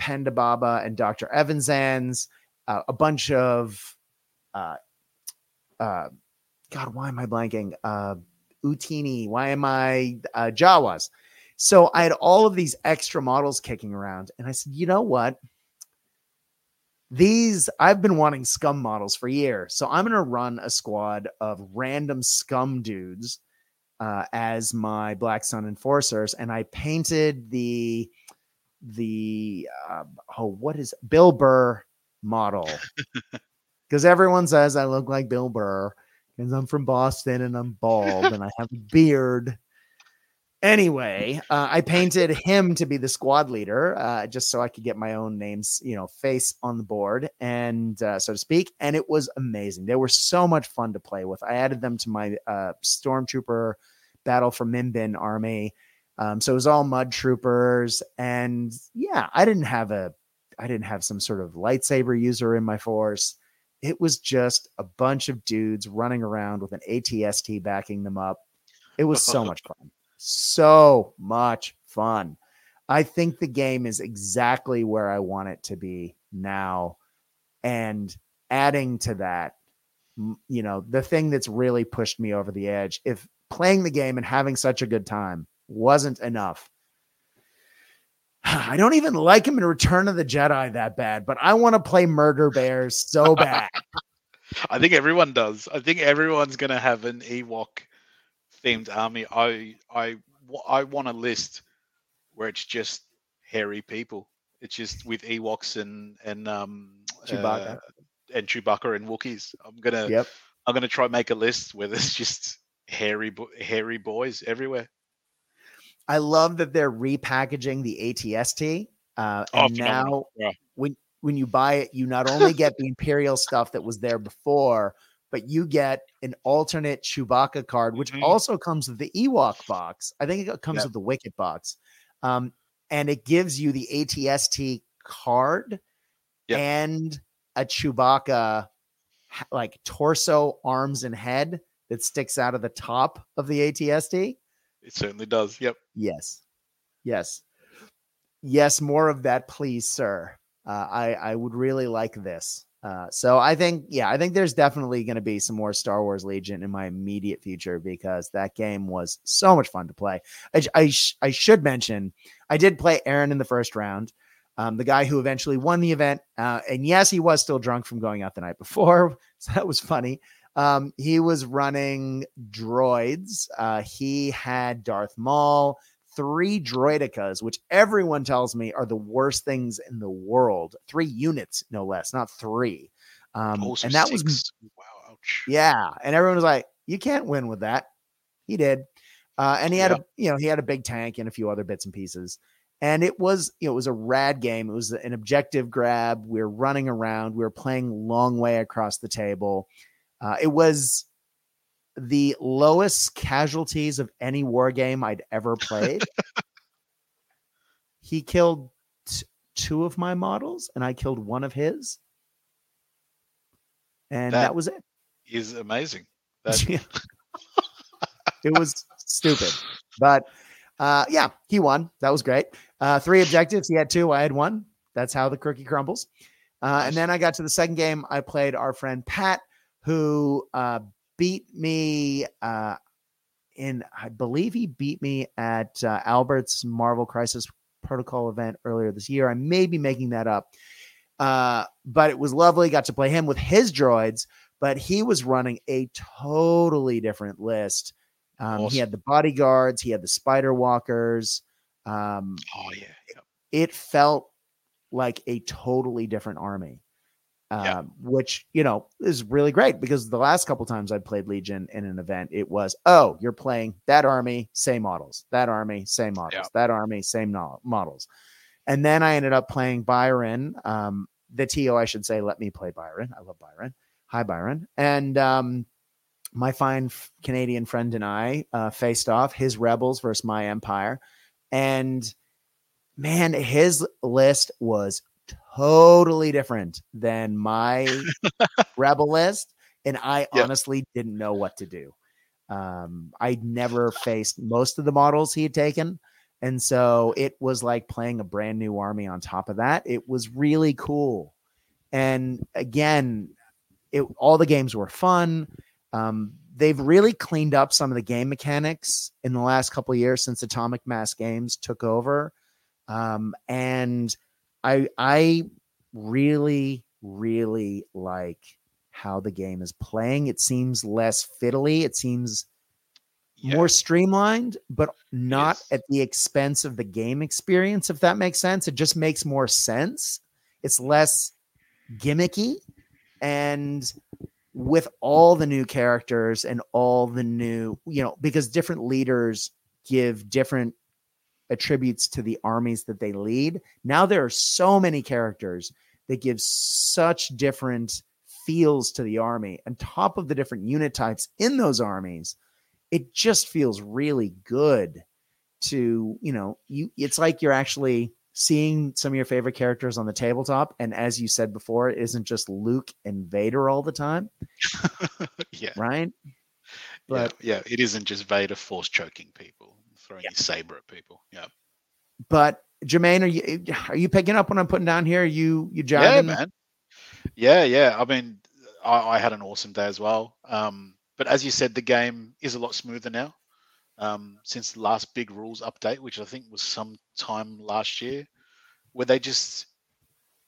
Ponda Baba and Dr. Evansans, uh, a bunch of, uh, uh, God, why am I blanking? Uh, Utini, why am I uh, Jawas? So I had all of these extra models kicking around, and I said, you know what? These I've been wanting scum models for years, so I'm going to run a squad of random scum dudes uh, as my Black Sun enforcers, and I painted the the uh, oh what is it? Bill Burr model because everyone says I look like Bill Burr because I'm from Boston and I'm bald and I have a beard. Anyway, uh, I painted him to be the squad leader, uh, just so I could get my own names, you know, face on the board, and uh, so to speak. And it was amazing. They were so much fun to play with. I added them to my uh, stormtrooper battle for Mimban army, um, so it was all mud troopers. And yeah, I didn't have a, I didn't have some sort of lightsaber user in my force. It was just a bunch of dudes running around with an ATST backing them up. It was so much fun so much fun. I think the game is exactly where I want it to be now. And adding to that, you know, the thing that's really pushed me over the edge, if playing the game and having such a good time wasn't enough, I don't even like him in Return of the Jedi that bad, but I want to play Murder Bears so bad. I think everyone does. I think everyone's going to have an Ewok themed army, I I I want a list where it's just hairy people. It's just with Ewoks and and um Chewbacca uh, and Chewbacca and Wookiees. I'm gonna yep. I'm gonna try make a list where there's just hairy hairy boys everywhere. I love that they're repackaging the ATST. Uh, oh, and oh, now yeah. when when you buy it, you not only get the Imperial stuff that was there before, but you get an alternate Chewbacca card, which mm-hmm. also comes with the Ewok box. I think it comes with the Wicket box. Um, and it gives you the ATST card and a Chewbacca like torso, arms, and head that sticks out of the top of the ATST. It certainly does. Yep. Yes. Yes. Yes. More of that, please, sir. Uh, I I would really like this. Uh, so I think, yeah, I think there's definitely going to be some more Star Wars Legion in my immediate future because that game was so much fun to play. I, I, sh- I should mention, I did play Aaron in the first round, um, the guy who eventually won the event. Uh, and yes, he was still drunk from going out the night before. So that was funny. Um, he was running droids. Uh, he had Darth Maul three droidekas, which everyone tells me are the worst things in the world. Three units, no less, not three. Um, oh, and that six. was wow, ouch. Yeah, and everyone was like, "You can't win with that." He did, uh, and he had a you know he had a big tank and a few other bits and pieces. And it was, you know, it was a rad game. It was an objective grab. We were running around. We were playing long way across the table. Uh, it was the lowest casualties of any war game I'd ever played. he killed t- two of my models, and I killed one of his, and that, that was it. Is amazing. That... it was stupid, but uh, yeah, he won. That was great. Uh, three objectives. He had two. I had one. That's how the cookie crumbles. Uh, and then I got to the second game. I played our friend Pat, who uh, beat me uh, in, I believe he beat me at uh, Albert's Marvel Crisis Protocol event earlier this year. I may be making that up. Uh, but it was lovely. Got to play him with his droids, but he was running a totally different list. Um, awesome. He had the bodyguards, he had the spider walkers. Um, oh, yeah. Yep. It felt like a totally different army um, yeah. which you know is really great because the last couple times I played Legion in an event, it was oh you're playing that army, same models, that army, same models, yeah. that army, same no- models, and then I ended up playing Byron, um, the TO I should say, let me play Byron. I love Byron. Hi Byron, and um, my fine Canadian friend and I uh, faced off his rebels versus my empire, and man, his list was totally different than my rebel list. And I yep. honestly didn't know what to do. Um, I never faced most of the models he had taken. And so it was like playing a brand new army on top of that. It was really cool. And again, it, all the games were fun. Um, they've really cleaned up some of the game mechanics in the last couple years since Atomic Mass Games took over. Um, and I I really really like how the game is playing. It seems less fiddly. It seems yeah. more streamlined, but not yes. at the expense of the game experience, if that makes sense. It just makes more sense. It's less gimmicky. And with all the new characters and all the new, you know, because different leaders give different attributes to the armies that they lead. Now there are so many characters that give such different feels to the army and top of the different unit types in those armies. It just feels really good to you know you it's like you're actually seeing some of your favorite characters on the tabletop. And as you said before it isn't just luke and vader all the time. Yeah. Right? But yeah, yeah, it isn't just vader force choking people throwing yeah. saber at people yeah but jomane are you are you picking up what i'm putting down here are you you jiving? yeah man yeah yeah i mean I, I had an awesome day as well um but as you said, the game is a lot smoother now um, since the last big rules update, which I think was sometime last year, where they just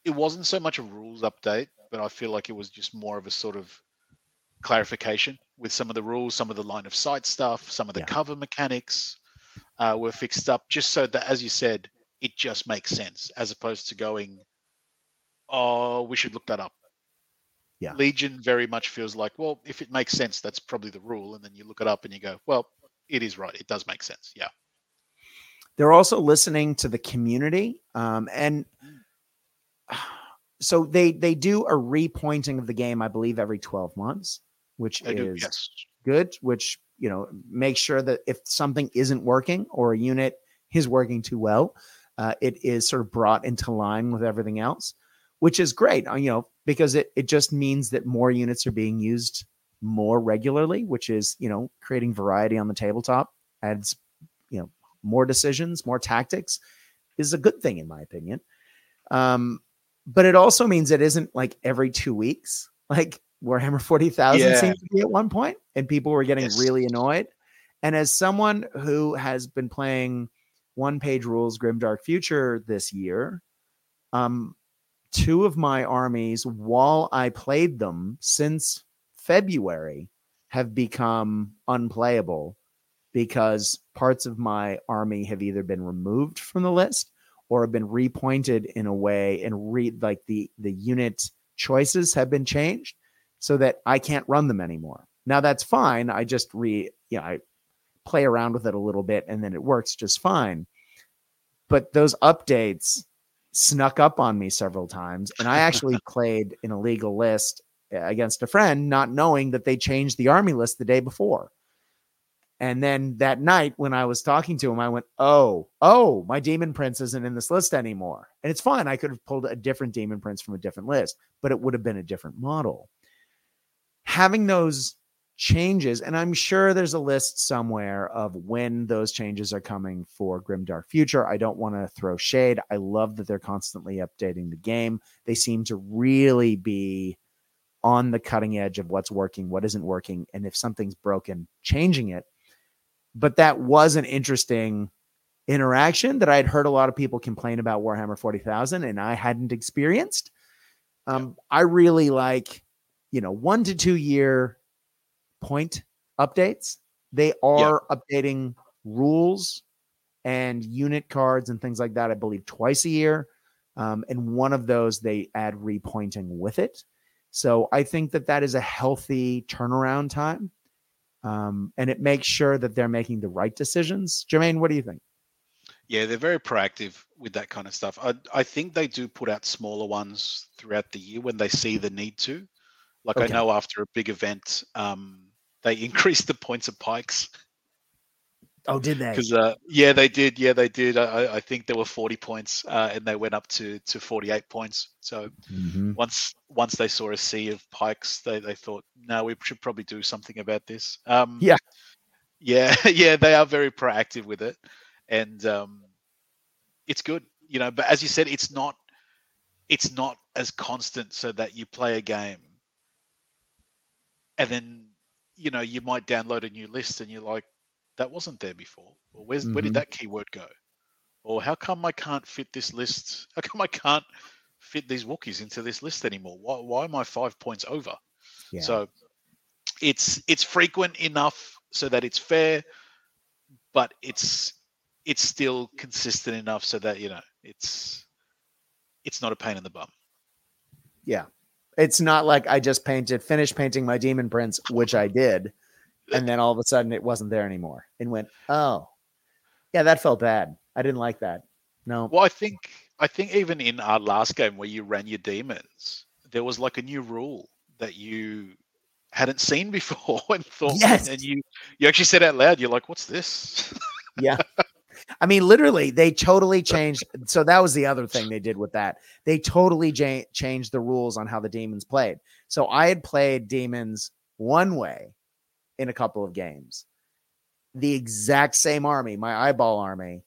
it wasn't so much a rules update, but I feel like it was just more of a sort of clarification with some of the rules, some of the line of sight stuff, some of the yeah. cover mechanics uh, were fixed up, just so that, as you said, it just makes sense as opposed to going, oh, we should look that up yeah. Legion very much feels like, well, if it makes sense, that's probably the rule. And then you look it up and you go, well, it is right. It does make sense. Yeah. They're also listening to the community. Um, and so they they do a repointing of the game, I believe, every 12 months, which I is do, yes. good, which you know, make sure that if something isn't working or a unit is working too well, uh, it is sort of brought into line with everything else, which is great. Uh, you know, because it, it just means that more units are being used more regularly, which is, you know, creating variety on the tabletop, adds, you know, more decisions, more tactics is a good thing, in my opinion. Um, but it also means it isn't like every two weeks, like Warhammer 40,000 yeah. seemed to be at one point, and people were getting yes. really annoyed. And as someone who has been playing one page rules Grimdark Future this year, um, two of my armies while I played them since February have become unplayable because parts of my army have either been removed from the list or have been repointed in a way and read like the the unit choices have been changed so that I can't run them anymore. Now that's fine. I just re yeah, you know, I play around with it a little bit and then it works just fine. But those updates snuck up on me several times. And I actually played in a legal list uh, against a friend, not knowing that they changed the army list the day before. And then that night, when I was talking to him, I went, Oh, oh, my demon prince isn't in this list anymore. And it's fine. I could have pulled a different demon prince from a different list, but it would have been a different model. Having those changes, and I'm sure there's a list somewhere of when those changes are coming for Grimdark Future. I don't want to throw shade. I love that they're constantly updating the game. They seem to really be on the cutting edge of what's working, what isn't working, and if something's broken, changing it. But that was an interesting interaction that I'd heard a lot of people complain about Warhammer 40,000 and I hadn't experienced. Um, I really like, you know, one to two year point updates. They are updating rules and unit cards and things like that, I believe, twice a year. Um, and one of those they add repointing with it. So I think that that is a healthy turnaround time. Um, and it makes sure that they're making the right decisions. Jomane, what do you think? Yeah, they're very proactive with that kind of stuff. I, I think they do put out smaller ones throughout the year when they see the need to. Like okay. I know after a big event, um, they increased the points of pikes. Oh, did they? Because uh, yeah, they did. Yeah, they did. I, I think there were forty points, uh, and they went up to to forty eight points. So mm-hmm. once once they saw a sea of pikes, they they thought, no, we should probably do something about this. Um, yeah, yeah, yeah. They are very proactive with it, and um, it's good. You know, but as you said, it's not it's not as constant so that you play a game and then you know you might download a new list and you're like that wasn't there before or where's mm-hmm. where did mm-hmm. that keyword go or how come i can't fit this list how come i can't fit these Wookiees into this list anymore why, why am i five points over yeah. so it's it's frequent enough so that it's fair but it's it's still consistent enough so that you know it's it's not a pain in the bum. Yeah. It's not like I just painted, finished painting my demon prince, which I did, and then all of a sudden it wasn't there anymore and went, oh, yeah, that felt bad. I didn't like that. No. Well, I think I think even in our last game where you ran your demons, there was like a new rule that you hadn't seen before and thought yes. and you you actually said out loud, you're like, what's this? yeah. I mean, literally, they totally changed. So that was the other thing they did with that. They totally ja- changed the rules on how the demons played. So I had played demons one way in a couple of games, the exact same army, my eyeball army.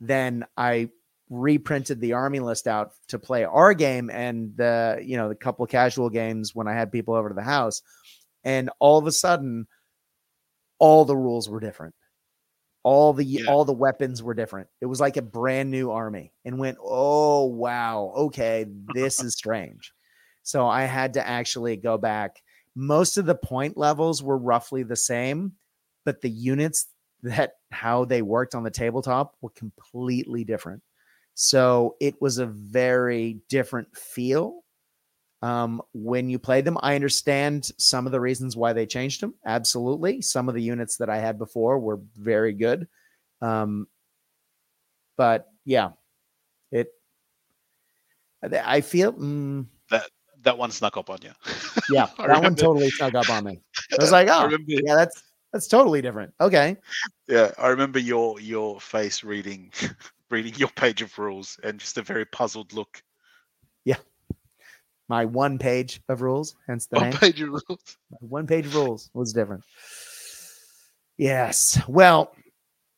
Then I reprinted the army list out to play our game and the you know the couple casual games when I had people over to the house, and all of a sudden, all the rules were different all the yeah. all the weapons were different. It was like a brand new army and went, "Oh, wow. Okay, this is strange." So I had to actually go back. Most of the point levels were roughly the same, but the units that how they worked on the tabletop were completely different. So it was a very different feel um, when you played them. I understand some of the reasons why they changed them. Absolutely. Some of the units that I had before were very good. Um, but yeah, it, I feel mm, that that one snuck up on you. yeah, that one totally snuck up on me. I was like, oh, yeah, that's that's totally different. Okay. Yeah, I remember your your face reading reading your page of rules and just a very puzzled look. My one page of rules, hence the name. one name. page of rules. My one page of rules was different. Yes. Well,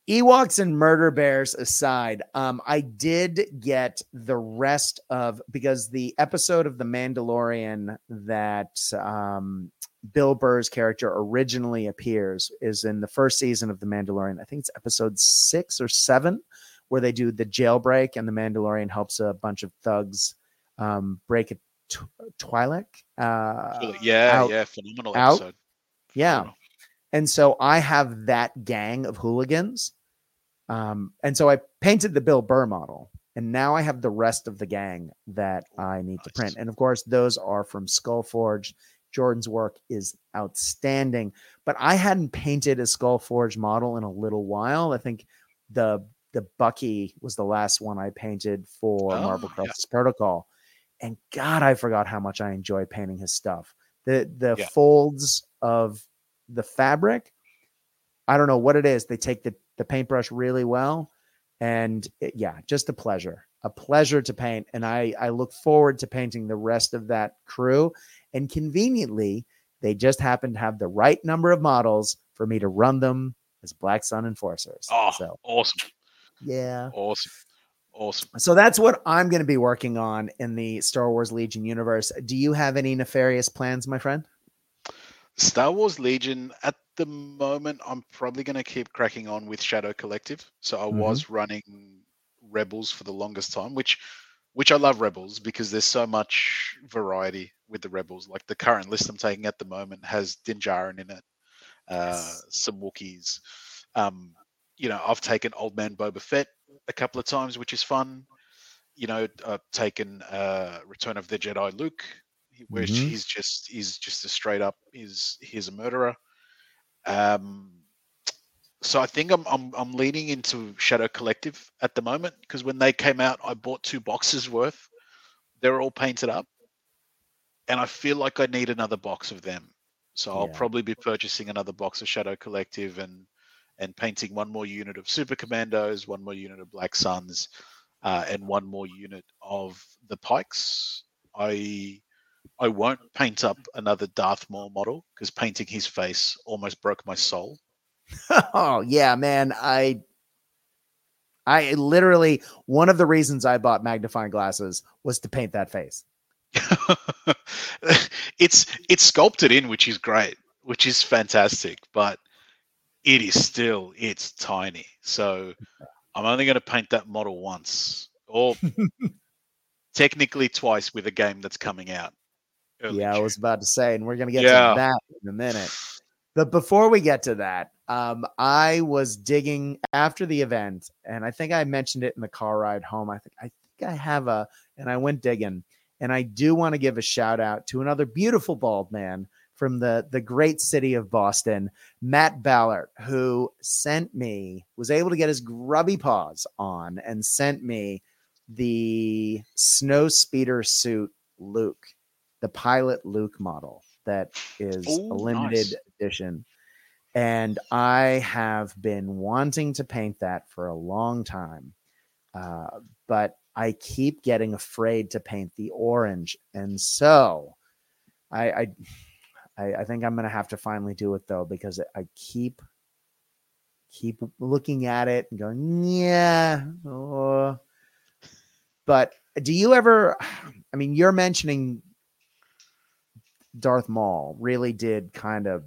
Ewoks and murder bears aside, um, I did get the rest of because the episode of The Mandalorian that um, Bill Burr's character originally appears is in the first season of The Mandalorian. I think it's episode six or seven, where they do the jailbreak and the Mandalorian helps a bunch of thugs um, break it Twi'lek. Uh, yeah, out, yeah, phenomenal out. episode. Yeah, phenomenal. and so I have that gang of hooligans, um, and so I painted the Bill Burr model, and now I have the rest of the gang that I need nice. to print, and of course those are from Skullforge. Jordan's work is outstanding, but I hadn't painted a Skullforge model in a little while. I think the the Bucky was the last one I painted for oh, Marvel Crisis yeah. Protocol and God, I forgot how much I enjoy painting his stuff. The the yeah. folds of the fabric, I don't know what it is. They take the the paintbrush really well, and it, yeah, just a pleasure, a pleasure to paint. And I I look forward to painting the rest of that crew. And conveniently, they just happen to have the right number of models for me to run them as Black Sun enforcers. Oh, so awesome! Yeah, awesome. Awesome. So that's what I'm going to be working on in the Star Wars Legion universe. Do you have any nefarious plans, my friend? Star Wars Legion, at the moment, I'm probably going to keep cracking on with Shadow Collective. So I mm-hmm. was running Rebels for the longest time, which which I love Rebels because there's so much variety with the Rebels. Like the current list I'm taking at the moment has Din Djarin in it, uh, yes. some Wookiees. Um, you know, I've taken Old Man Boba Fett a couple of times, which is fun. You know, I've taken uh, Return of the Jedi Luke, where mm-hmm. he's just he's just a straight up is he's a murderer. Um, so I think I'm I'm I'm leaning into Shadow Collective at the moment because when they came out, I bought two boxes worth. They're all painted up, and I feel like I need another box of them. So I'll probably be purchasing another box of Shadow Collective and and painting one more unit of Super Commandos, one more unit of Black Suns, uh, and one more unit of the Pikes. I I won't paint up another Darth Maul model because painting his face almost broke my soul. oh yeah, man. I I literally one of the reasons I bought magnifying glasses was to paint that face. it's it's sculpted in, which is great, which is fantastic, but it is still it's tiny. So I'm only going to paint that model once, or technically twice with a game that's coming out. Yeah, I was about to say, and we're going to get yeah. to that in a minute. But before we get to that, um, I was digging after the event, and I think I mentioned it in the car ride home. I think I think I have a, and I went digging, and I do want to give a shout out to another beautiful bald man from the the great city of Boston, Matt Ballard, who sent me was able to get his grubby paws on and sent me the snow speeder suit Luke, the pilot Luke model that is Ooh, a limited nice. edition. And I have been wanting to paint that for a long time. Uh, but I keep getting afraid to paint the orange. And so I, I, I think I'm going to have to finally do it though, because I keep, keep looking at it and going, yeah. Oh. But do you ever, I mean, you're mentioning Darth Maul really did kind of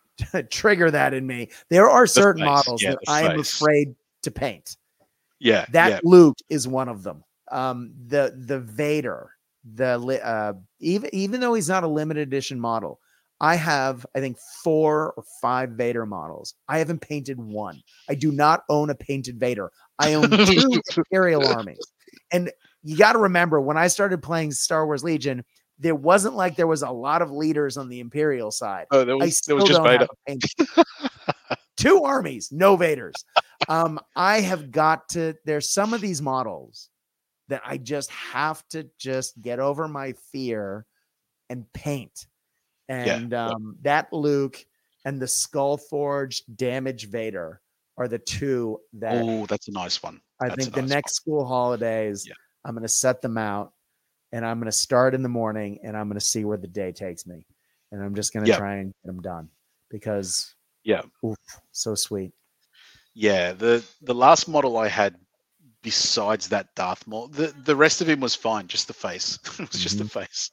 trigger that in me. There are certain models yeah, that I am afraid to paint. Yeah, that yeah. Luke is one of them. Um, the the Vader, the uh, even even though he's not a limited edition model, I have I think four or five Vader models. I haven't painted one. I do not own a painted Vader. I own two Imperial armies, and you got to remember when I started playing Star Wars Legion, there wasn't like there was a lot of leaders on the Imperial side. Oh, there was, there was just Vader. two armies, no Vaders. Um, I have got to. There's some of these models that I just have to just get over my fear and paint. And yeah. um, that Luke and the Skull Forged Damage Vader are the two that. Oh, that's a nice one. I that's think the next one. school holidays, yeah. I'm going to set them out and I'm going to start in the morning and I'm going to see where the day takes me. And I'm just going to yeah. try and get them done because yeah. Oof, so sweet. Yeah, the the last model I had besides that Darth Maul, the the rest of him was fine, just the face. it was just mm-hmm. the face.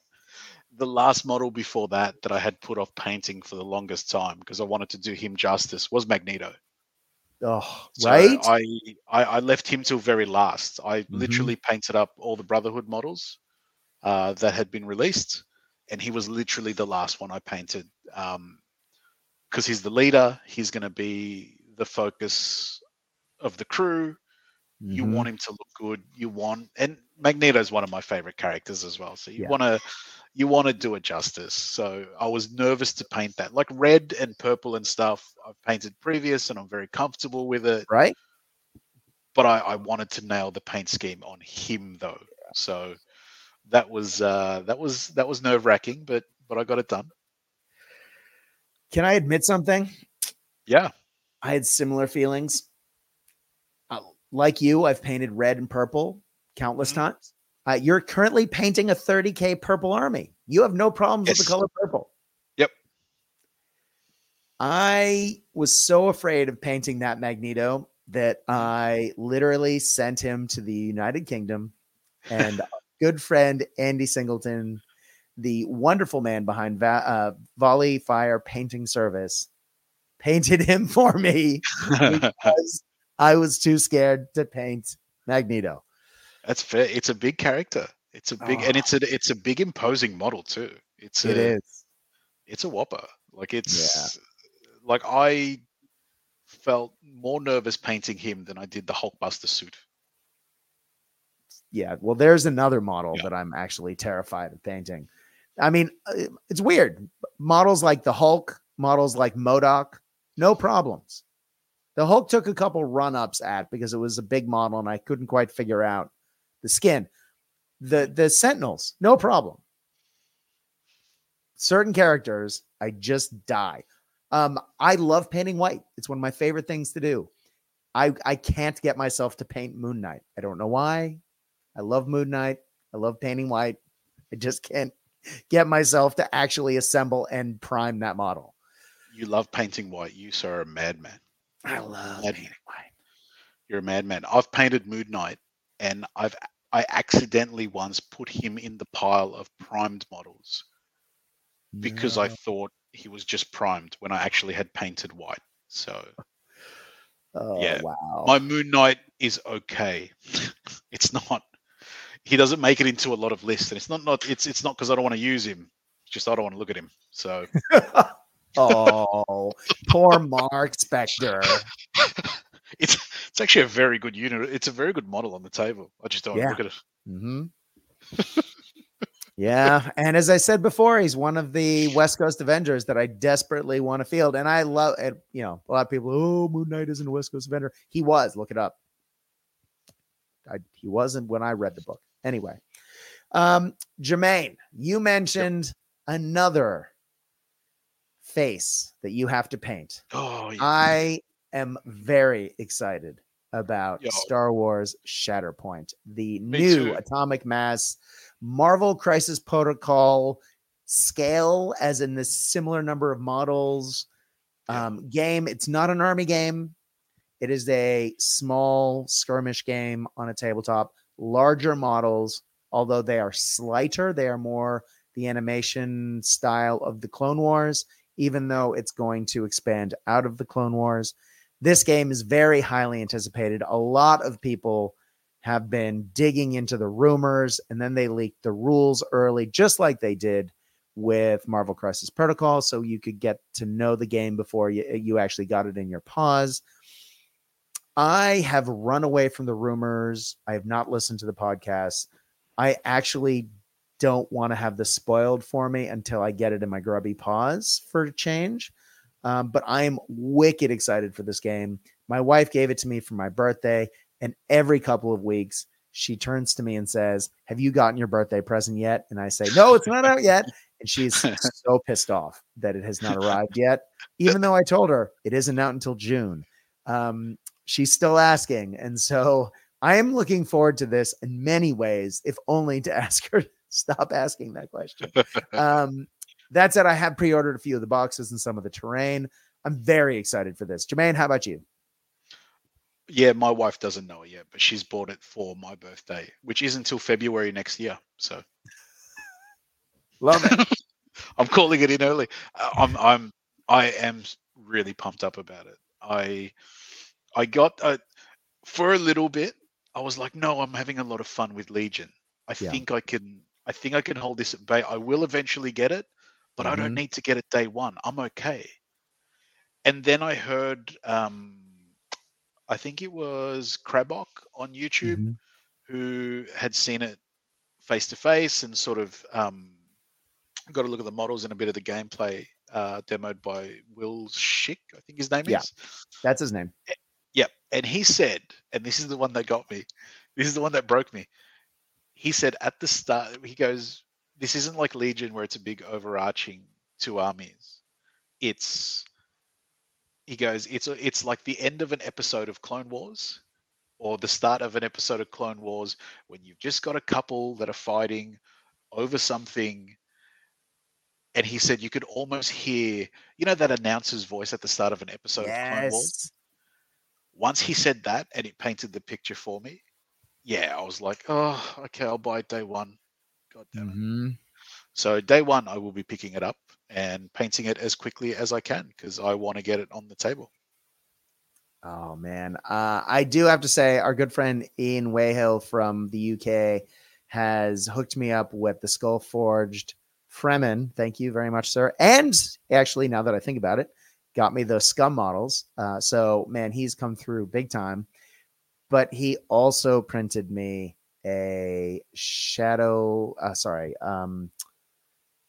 The last model before that that I had put off painting for the longest time because I wanted to do him justice was Magneto. Oh, so right. I, I, I left him till very last. I mm-hmm. literally painted up all the Brotherhood models uh, that had been released, and he was literally the last one I painted. Um, because he's the leader. He's going to be the focus of the crew. Mm-hmm. You want him to look good. You want, and Magneto is one of my favorite characters as well. So you yeah. want to, you want to do it justice. So I was nervous to paint that, like red and purple and stuff. I've painted previous, and I'm very comfortable with it. Right. But I, I wanted to nail the paint scheme on him though. So that was uh, that was that was nerve wracking, but but I got it done. Can I admit something? Yeah. I had similar feelings. Uh, like you, I've painted red and purple countless mm-hmm. times. Uh, you're currently painting a 30K purple army. You have no problems yes. with the color purple. Yep. I was so afraid of painting that Magneto that I literally sent him to the United Kingdom and good friend Andy Singleton the wonderful man behind Va- uh, Volley Fire Painting Service painted him for me because I was too scared to paint Magneto. That's fair. It's a big character. It's a big, oh. and it's a it's a big imposing model too. It's a, it is. It's a whopper. Like it's yeah. like I felt more nervous painting him than I did the Hulkbuster suit. Yeah, well, there's another model yeah. that I'm actually terrified of painting. I mean, uh, it's weird. Models like the Hulk, models like MODOK, no problems. The Hulk took a couple run ups at because it was a big model and I couldn't quite figure out the skin. The the Sentinels, no problem. Certain characters, I just die. Um, I love painting white. It's one of my favorite things to do. I I can't get myself to paint Moon Knight. I don't know why. I love Moon Knight. I love painting white. I just can't get myself to actually assemble and prime that model. You love painting white. You sir are a madman. I love painting white. you're a madman. I've painted Moon Knight, and I've I accidentally once put him in the pile of primed models because I thought he was just primed when I actually had painted white. So Oh, Yeah. wow. my Moon Knight is okay. it's not. He doesn't make it into a lot of lists, and it's not not. It's it's not because I don't want to use him. It's just I don't want to look at him. So oh, poor Marc Spector. it's actually a very good unit. It's a very good model on the table. I just don't Yeah. look at it. hmm yeah, and as I said before, he's one of the West Coast Avengers that I desperately want to field, and I love. And you know, a lot of people, oh, Moon Knight isn't a West Coast Avenger. He was. Look it up. I, he wasn't when I read the book. Anyway, um, Jomane, you mentioned another face that you have to paint. Oh, yeah. I am very excited about Yo. Star Wars Shatterpoint, the Me new too. atomic mass Marvel Crisis Protocol scale, as in the similar number of models um, game. It's not an army game. It is a small skirmish game on a tabletop. Larger models, although they are slighter, they are more the animation style of the Clone Wars, even though it's going to expand out of the Clone Wars. This game is very highly anticipated. A lot of people have been digging into the rumors and then they leaked the rules early, just like they did with Marvel Crisis Protocol. So you could get to know the game before you, eh, you actually got it in your paws. I have run away from the rumors. I have not listened to the podcast. I actually don't want to have this spoiled for me until I get it in my grubby paws for change. Um, but I am wicked excited for this game. My wife gave it to me for my birthday, and every couple of weeks she turns to me and says, "Have you gotten your birthday present yet?" And I say, "No, it's not out yet." And she's so pissed off that it has not arrived yet, even though I told her it isn't out until June. Um, she's still asking, and so I am looking forward to this in many ways, if only to ask her to stop asking that question. Um, that said, I have pre-ordered a few of the boxes and some of the terrain. I'm very excited for this. Jomane, how about you? yeah, my wife doesn't know it yet, but she's bought it for my birthday, which is until February next year. So Love it. I'm calling it in early. Uh, I'm I'm I am really pumped up about it. I I got uh, for a little bit. I was like, no, I'm having a lot of fun with Legion. I Yeah. think I can. I think I can hold this at bay. I will eventually get it, but I Mhm. don't need to get it day one. I'm okay. And then I heard, um, I think it was Krabok on YouTube Mhm. who had seen it face to face and sort of um, got a look at the models and a bit of the gameplay uh, demoed by Will Shick, I think his name Yeah. is. That's his name. Yep. And he said, and this is the one that got me, this is the one that broke me. He said at the start, he goes, This isn't like Legion where it's a big overarching two armies. It's, he goes, it's, it's like the end of an episode of Clone Wars or the start of an episode of Clone Wars when you've just got a couple that are fighting over something. And he said you could almost hear, you know, that announcer's voice at the start of an episode of Clone Wars Yes. once he said that and it painted the picture for me, yeah, I was like, oh, okay, I'll buy it day one. God damn it. Mhm. So day one, I will be picking it up and painting it as quickly as I can because I want to get it on the table. Oh man, uh, I do have to say, our good friend Ian Wayhill from the UK has hooked me up with the Skull Forged Fremen. Thank you very much, sir. And actually, now that I think about it, got me the Scum models. Uh, so man, he's come through big time. But he also printed me a Shadow. Uh, sorry, um,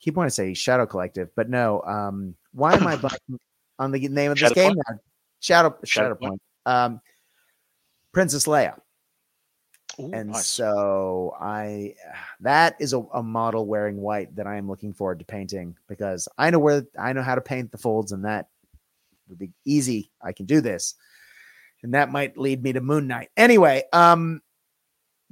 keep wanting to say Shadow Collective, but no. Um, why am I blanking on the name of this Shadow game Point? now? Shadow Shadow Shadow Point. Um, Princess Leia. Ooh, And nice. so I that is a, a model wearing white that I am looking forward to painting because I know where I know how to paint the folds and that would be easy. I can do this. And that might lead me to Moon Knight. Anyway, um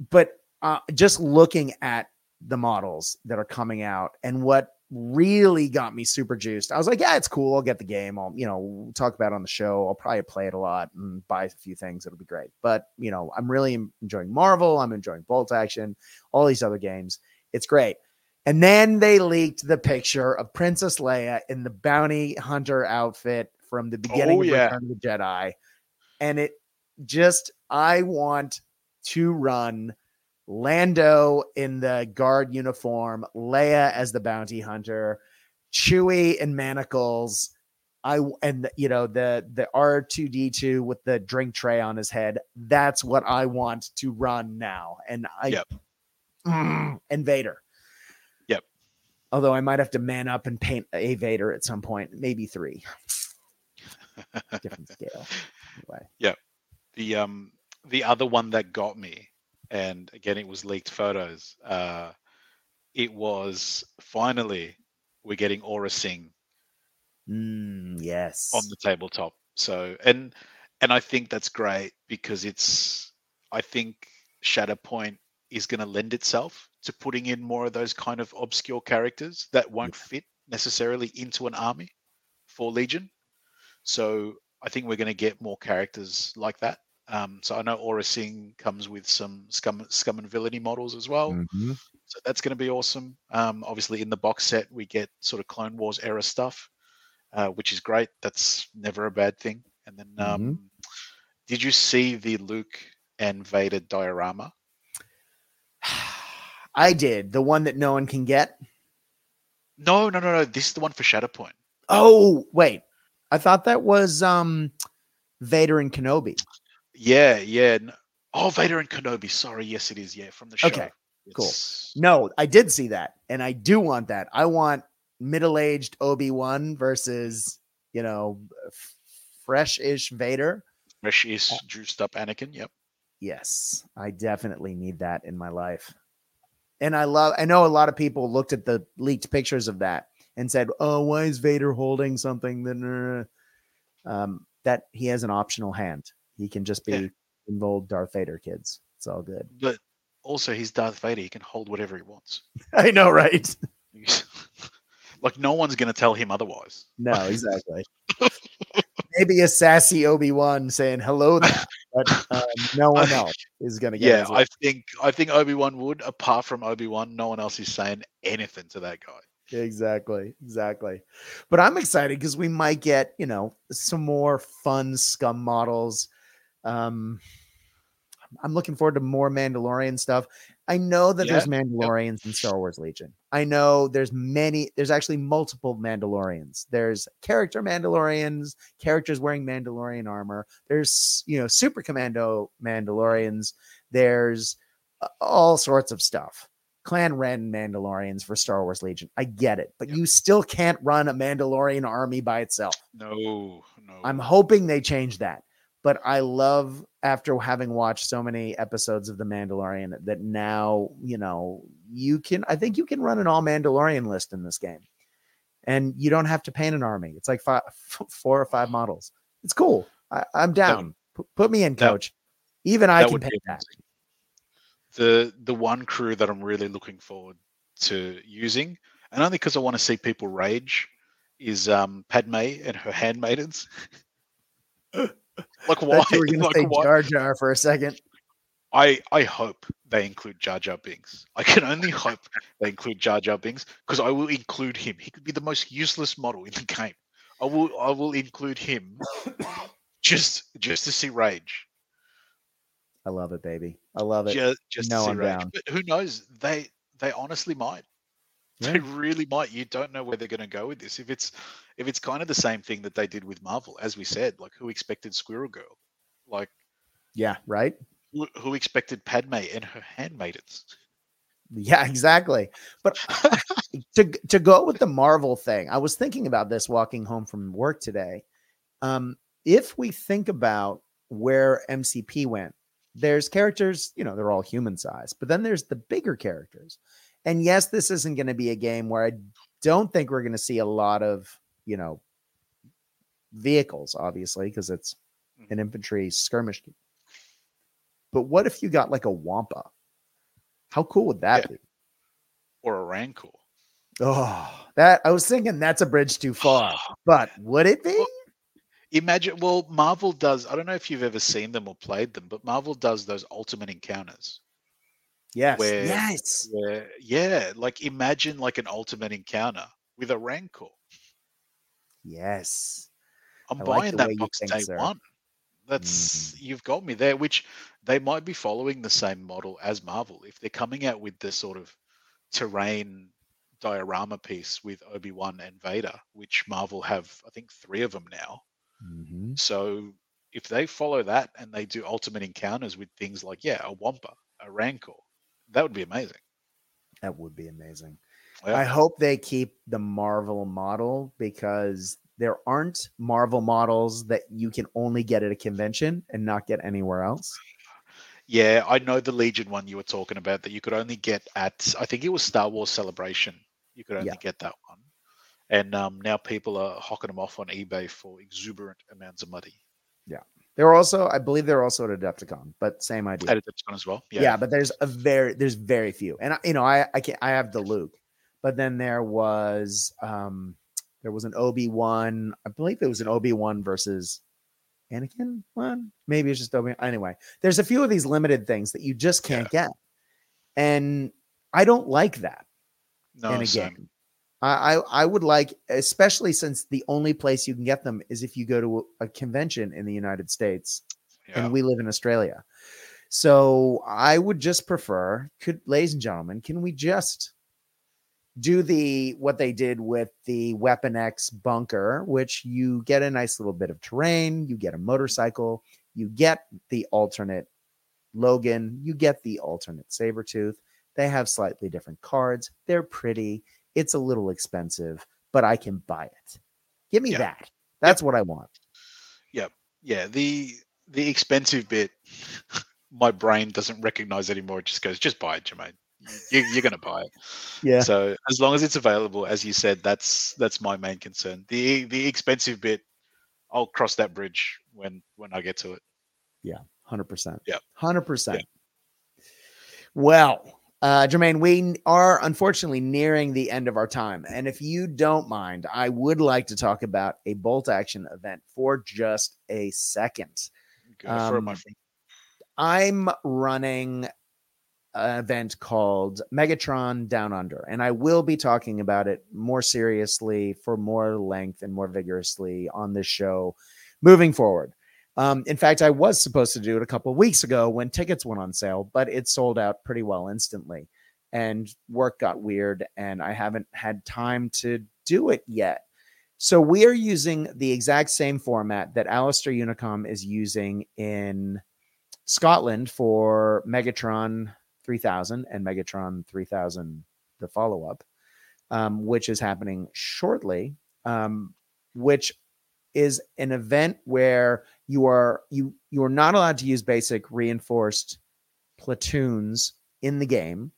but uh, just looking at the models that are coming out and what really got me super juiced. I was like, yeah, it's cool. I'll get the game. I'll, you know, we'll talk about it on the show. I'll probably play it a lot and buy a few things. It'll be great. But, you know, I'm really enjoying Marvel. I'm enjoying Bolt Action, all these other games. It's great. And then they leaked the picture of Princess Leia in the bounty hunter outfit from the beginning Oh, of. Return of the Jedi. And it just, I want to run Lando in the guard uniform, Leia as the bounty hunter, Chewie in manacles. I and you know the the R two D two with the drink tray on his head. That's what I want to run now. And I Yep. Mm, and Vader. Yep. Although I might have to man up and paint a Vader at some point, maybe three. Different scale. Anyway. Yep. The um the other one that got me and again it was leaked photos uh it was finally we're getting Aurra Sing Mm, yes. on the tabletop. So and and i think that's great because it's i think shatterpoint is going to lend itself to putting in more of those kind of obscure characters that won't fit necessarily into an army for legion. So i think we're going to get more characters like that um, so i know Aurra Sing comes with some scum, scum and villainy models as well Mhm. so that's going to be awesome. Um, obviously, in the box set, we get sort of Clone Wars era stuff, uh, which is great. That's never a bad thing. And then, um, did you see the Luke and Vader diorama? I did the one that no one can get. No, no, no, no. This is the one for Shatterpoint. Oh, wait. I thought that was um Vader and Kenobi. Yeah, yeah. Oh, Vader and Kenobi. Sorry, yes, it is. Yeah, from the show. Okay, cool. No, I did see that, and I do want that. I want middle-aged Obi-Wan versus, you know, f- fresh-ish Vader. Fresh is juiced up Anakin. Yep. Yes, I definitely need that in my life. And I love I know a lot of people looked at the leaked pictures of that and said, "Oh, why is Vader holding something that uh, um that he has an optional hand. He can just be Yeah. old Darth Vader kids. It's all good." But also, he's Darth Vader. He can hold whatever he wants. I know, right? like, no one's going to tell him otherwise. No, exactly. Maybe a sassy Obi-Wan saying hello there, but um, no one else is going to get Yeah, I think I think Obi Wan would. Apart from Obi Wan, no one else is saying anything to that guy. Exactly, exactly. But I'm excited because we might get, you know, some more fun scum models. Um I'm looking forward to more Mandalorian stuff. I know that there's Mandalorians in Star Wars Legion. I know there's many, there's actually multiple Mandalorians. There's character Mandalorians, characters wearing Mandalorian armor. There's, you know, super commando Mandalorians. There's uh, all sorts of stuff. Clan Wren Mandalorians for Star Wars Legion. I get it, but Yep. you still can't run a Mandalorian army by itself. No, no. I'm hoping they change that. But I love after having watched so many episodes of The Mandalorian that now, you know, you can I think you can run an all Mandalorian list in this game. And you don't have to paint an army. It's like five, four or five models. It's cool. I, I'm down. Put me in, that- coach. Even I can paint that. The the one crew that I'm really looking forward to using, and only because I want to see people rage, is um Padme and her handmaidens. like why? You were gonna Like say why? Jar Jar for a second. I I hope they include Jar Jar Binks. I can only hope they include Jar Jar Binks because I will include him. He could be the most useless model in the game. I will I will include him just just to see rage. I love it, baby. I love it. Just just No, to see I'm rage. down. But who knows? They they honestly might. Yeah. They really might. You don't know where they're going to go with this. If it's if it's kind of the same thing that they did with Marvel, as we said, like who expected Squirrel Girl, like Yeah, right? who, who expected Padme and her handmaidens. Yeah, exactly. But to to go with the Marvel thing, I was thinking about this walking home from work today. Um, if we think about where MCP went, there's characters, you know, they're all human size, but then there's the bigger characters. And yes, this isn't going to be a game where I don't think we're going to see a lot of, you know, vehicles, obviously, because it's an mm-hmm. infantry skirmish. game. But what if you got like a Wampa? How cool would that Yeah. be? or a Rancor. Oh, that I was thinking that's a bridge too far, but would it be? Well, imagine, well, Marvel does. I don't know if you've ever seen them or played them, but Marvel does those ultimate encounters. Yes. Where, yes. Where, yeah, like imagine like an ultimate encounter with a Rancor. Yes. I'm I buying like that box day one. That's mm. you've got me there. Which they might be following the same model as Marvel if they're coming out with this sort of terrain diorama piece with Obi Wan and Vader, which Marvel have I think three of them now. Mm-hmm. So if they follow that and they do ultimate encounters with things like yeah a Wampa, a Rancor, that would be amazing. That would be amazing. Yeah. I hope they keep the Marvel model because there aren't Marvel models that you can only get at a convention and not get anywhere else. Yeah, I know the Legion one you were talking about that you could only get at I think it was Star Wars Celebration. You could only yeah. get that one. And um, now people are hocking them off on eBay for exuberant amounts of money. Yeah. They're also, I believe they're also at Adepticon, but same idea. At Adepticon as well. Yeah. Yeah, but there's a very there's very few. And you know, I I can I have the Luke, but then there was um there was an Obi-Wan, I believe it was an Obi-Wan versus Anakin one. Maybe it's just Obi. Anyway, there's a few of these limited things that you just can't yeah. get. And I don't like that no, in a same. game. I, I would like, especially since the only place you can get them is if you go to a convention in the United States, yeah. and we live in Australia. So I would just prefer, could ladies and gentlemen, can we just do the what they did with the Weapon X bunker, which you get a nice little bit of terrain, you get a motorcycle, you get the alternate Logan, you get the alternate Sabretooth. They have slightly different cards. They're pretty. It's a little expensive, but I can buy it. Give me that. That's yep. what I want. Yep. Yeah. The the expensive bit, my brain doesn't recognize anymore. It just goes, just buy it, Jomane. You, are going to buy it. Yeah. So as long as it's available, as you said, that's that's my main concern. The the expensive bit, I'll cross that bridge when when I get to it. Yeah, hundred percent. Yeah, hundred percent. Well, uh, Jomane, we are unfortunately nearing the end of our time. And if you don't mind, I would like to talk about a bolt action event for just a second. Um, it. I'm running an event called Megatron Down Under, and I will be talking about it more seriously for more length and more vigorously on this show moving forward. Um, in fact, I was supposed to do it a couple of weeks ago when tickets went on sale, but it sold out pretty well instantly. And work got weird, and I haven't had time to do it yet. So we are using the exact same format that Alistair Unicom is using in Scotland for Megatron 3000 and Megatron 3000, the follow up, um, which is happening shortly, um, which is an event where you are you you are not allowed to use basic reinforced platoons in the game.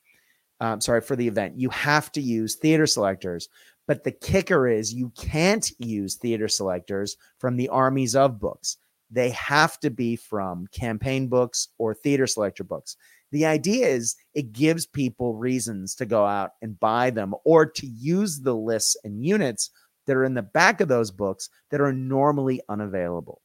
Um, sorry for the event. You have to use theater selectors, but the kicker is you can't use theater selectors from the armies of books. They have to be from campaign books or theater selector books. The idea is it gives people reasons to go out and buy them or to use the lists and units that are in the back of those books that are normally unavailable.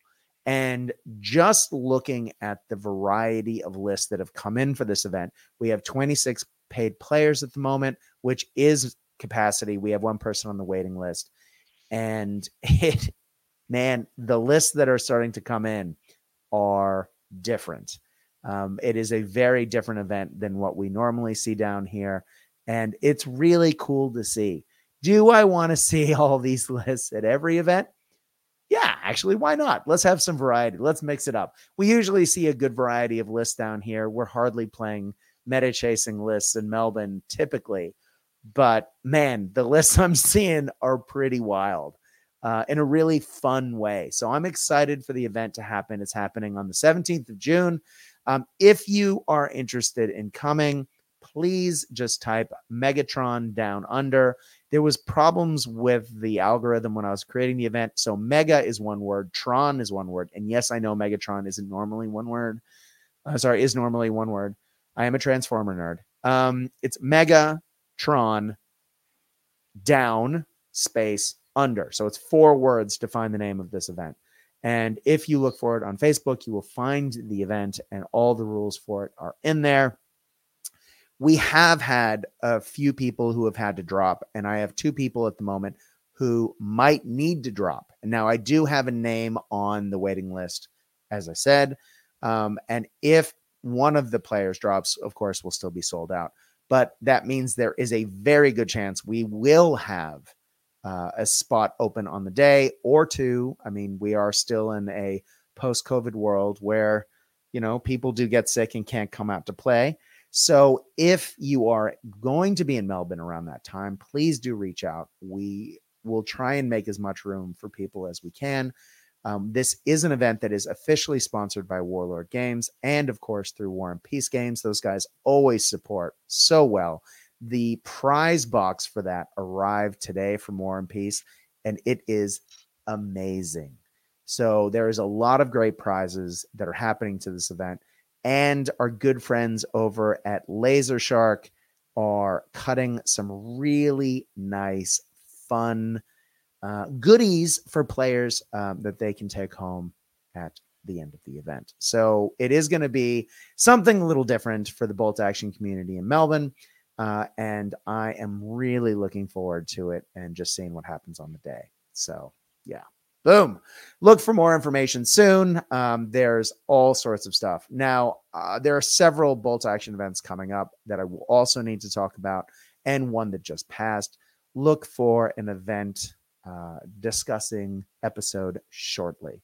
And just looking at the variety of lists that have come in for this event, we have 26 paid players at the moment, which is capacity. We have one person on the waiting list. And it, man, the lists that are starting to come in are different. Um, it is a very different event than what we normally see down here. And it's really cool to see. Do I want to see all these lists at every event? Yeah, actually, why not? Let's have some variety. Let's mix it up. We usually see a good variety of lists down here. We're hardly playing meta chasing lists in Melbourne typically, but man, the lists I'm seeing are pretty wild uh, in a really fun way. So I'm excited for the event to happen. It's happening on the 17th of June. Um, if you are interested in coming, please just type Megatron down under. There was problems with the algorithm when I was creating the event. So Mega is one word, Tron is one word, and yes, I know Megatron isn't normally one word. Uh, sorry, is normally one word. I am a Transformer nerd. Um, it's Megatron down space under. So it's four words to find the name of this event. And if you look for it on Facebook, you will find the event and all the rules for it are in there. We have had a few people who have had to drop, and I have two people at the moment who might need to drop. And now I do have a name on the waiting list, as I said. Um, and if one of the players drops, of course, we'll still be sold out. But that means there is a very good chance we will have uh, a spot open on the day or two. I mean, we are still in a post COVID world where, you know, people do get sick and can't come out to play. So if you are going to be in Melbourne around that time, please do reach out. We will try and make as much room for people as we can. Um, this is an event that is officially sponsored by Warlord Games and, of course, through War and Peace Games. Those guys always support so well. The prize box for that arrived today from War and Peace, and it is amazing. So there is a lot of great prizes that are happening to this event, and our good friends over at Laser Shark are cutting some really nice, fun uh, goodies for players um, that they can take home at the end of the event. So it is going to be something a little different for the bolt action community in Melbourne. Uh, and I am really looking forward to it and just seeing what happens on the day. So, yeah, boom. Look for more information soon. Um, there's all sorts of stuff. Now, uh, there are several bolt action events coming up that I will also need to talk about, and one that just passed. Look for an event uh, discussing episode shortly.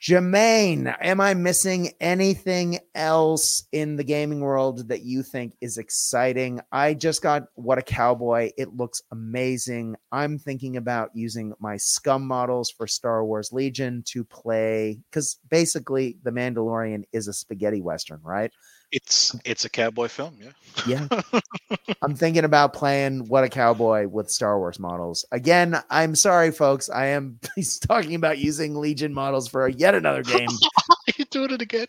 Jomane, am I missing anything else in the gaming world that you think is exciting? I just got What a Cowboy. It looks amazing. I'm thinking about using my scum models for Star Wars Legion to play because basically The Mandalorian is a spaghetti western, right? It's it's a cowboy film, yeah. Yeah. I'm thinking about playing What a Cowboy with Star Wars models. Again, I'm sorry, folks. I am he's talking about using Legion models for yet another game. You're doing it again.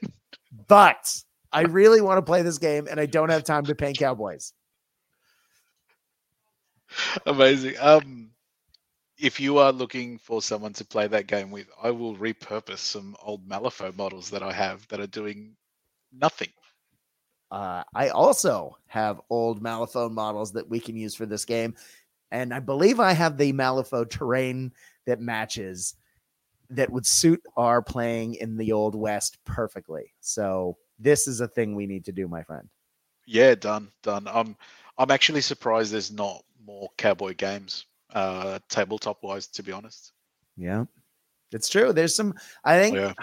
But I really want to play this game and I don't have time to paint cowboys. Amazing. Um if you are looking for someone to play that game with, I will repurpose some old Malifaux models that I have that are doing nothing. Uh, I also have old Malifaux models that we can use for this game. And I believe I have the Malifaux terrain that matches that would suit our playing in the Old West perfectly. So this is a thing we need to do, my friend. Yeah, done, done. I'm I'm actually surprised there's not more cowboy games, uh, tabletop wise, to be honest. Yeah, it's true. There's some. I think. Yeah.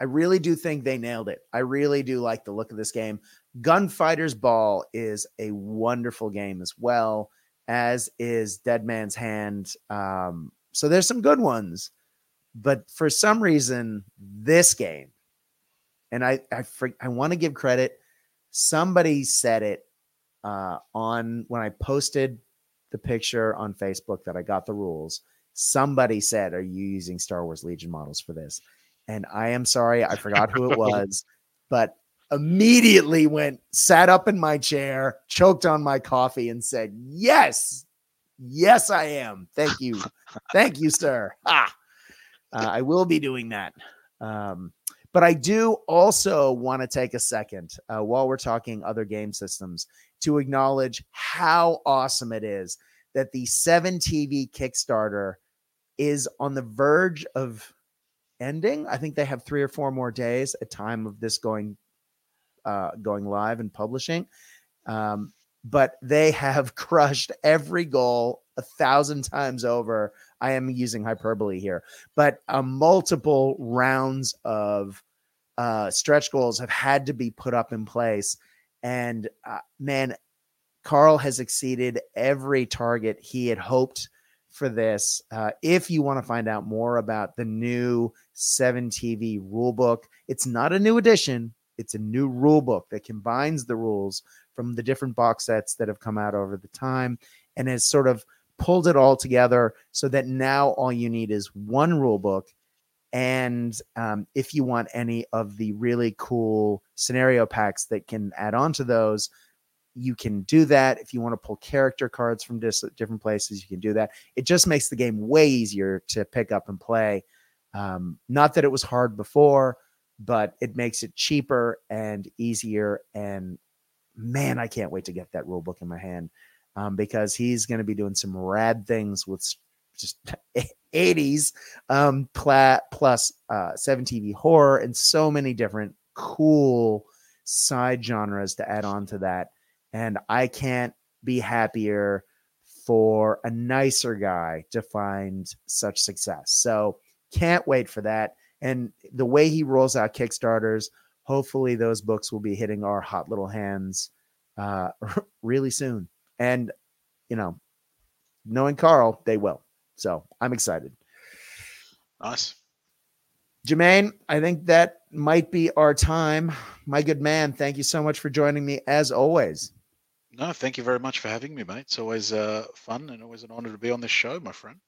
I really do think they nailed it. I really do like the look of this game. Gunfighter's Ball is a wonderful game as well, as is Dead Man's Hand. Um, so there's some good ones, but for some reason, this game, and I I, I want to give credit. Somebody said it uh, on when I posted the picture on Facebook that I got the rules. Somebody said, "Are you using Star Wars Legion models for this?" And I am sorry, I forgot who it was, but immediately went, sat up in my chair, choked on my coffee, and said, Yes, yes, I am. Thank you. Thank you, sir. Ah, uh, I will be doing that. Um, but I do also want to take a second uh, while we're talking other game systems to acknowledge how awesome it is that the 7TV Kickstarter is on the verge of ending. I think they have three or four more days at time of this going uh, going live and publishing. Um, but they have crushed every goal a thousand times over. I am using hyperbole here, but uh, multiple rounds of uh, stretch goals have had to be put up in place. And uh, man, Carl has exceeded every target he had hoped for this. Uh, if you want to find out more about the new 7TV rulebook, it's not a new edition, it's a new rule book that combines the rules from the different box sets that have come out over the time and has sort of pulled it all together so that now all you need is one rule book. And um, if you want any of the really cool scenario packs that can add on to those, you can do that. If you want to pull character cards from dis- different places, you can do that. It just makes the game way easier to pick up and play. Um, not that it was hard before, but it makes it cheaper and easier. And man, I can't wait to get that rule book in my hand um, because he's going to be doing some rad things with just 80s um, pla- plus uh, 7 TV horror and so many different cool side genres to add on to that. And I can't be happier for a nicer guy to find such success. So can't wait for that. And the way he rolls out Kickstarters, hopefully those books will be hitting our hot little hands uh, really soon. And, you know, knowing Carl, they will. So I'm excited. Nice. Jomane, I think that might be our time. My good man, thank you so much for joining me as always. No, thank you very much for having me, mate. It's always uh, fun and always an honor to be on this show, my friend.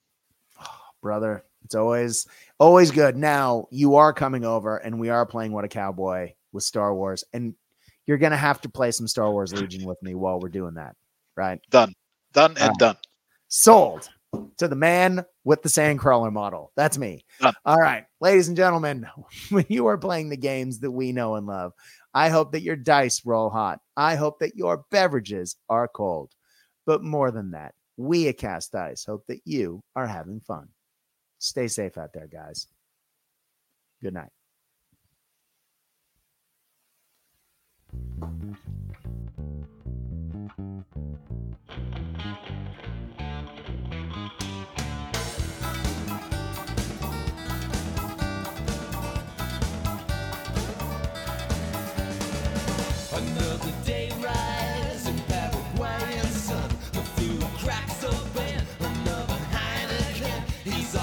Oh, brother, it's always always good. Now you are coming over, and we are playing What a Cowboy with Star Wars, and you're gonna have to play some Star Wars Legion with me while we're doing that, right? Done, done, and right. done. Sold to the man with the sandcrawler model. That's me. Done. All right, ladies and gentlemen, when you are playing the games that we know and love, I hope that your dice roll hot. I hope that your beverages are cold. But more than that, we at Cast Dice hope that you are having fun. Stay safe out there, guys. Good night. Another day rise in Paraguayan sun. The few cracks open. Another Heineken. He's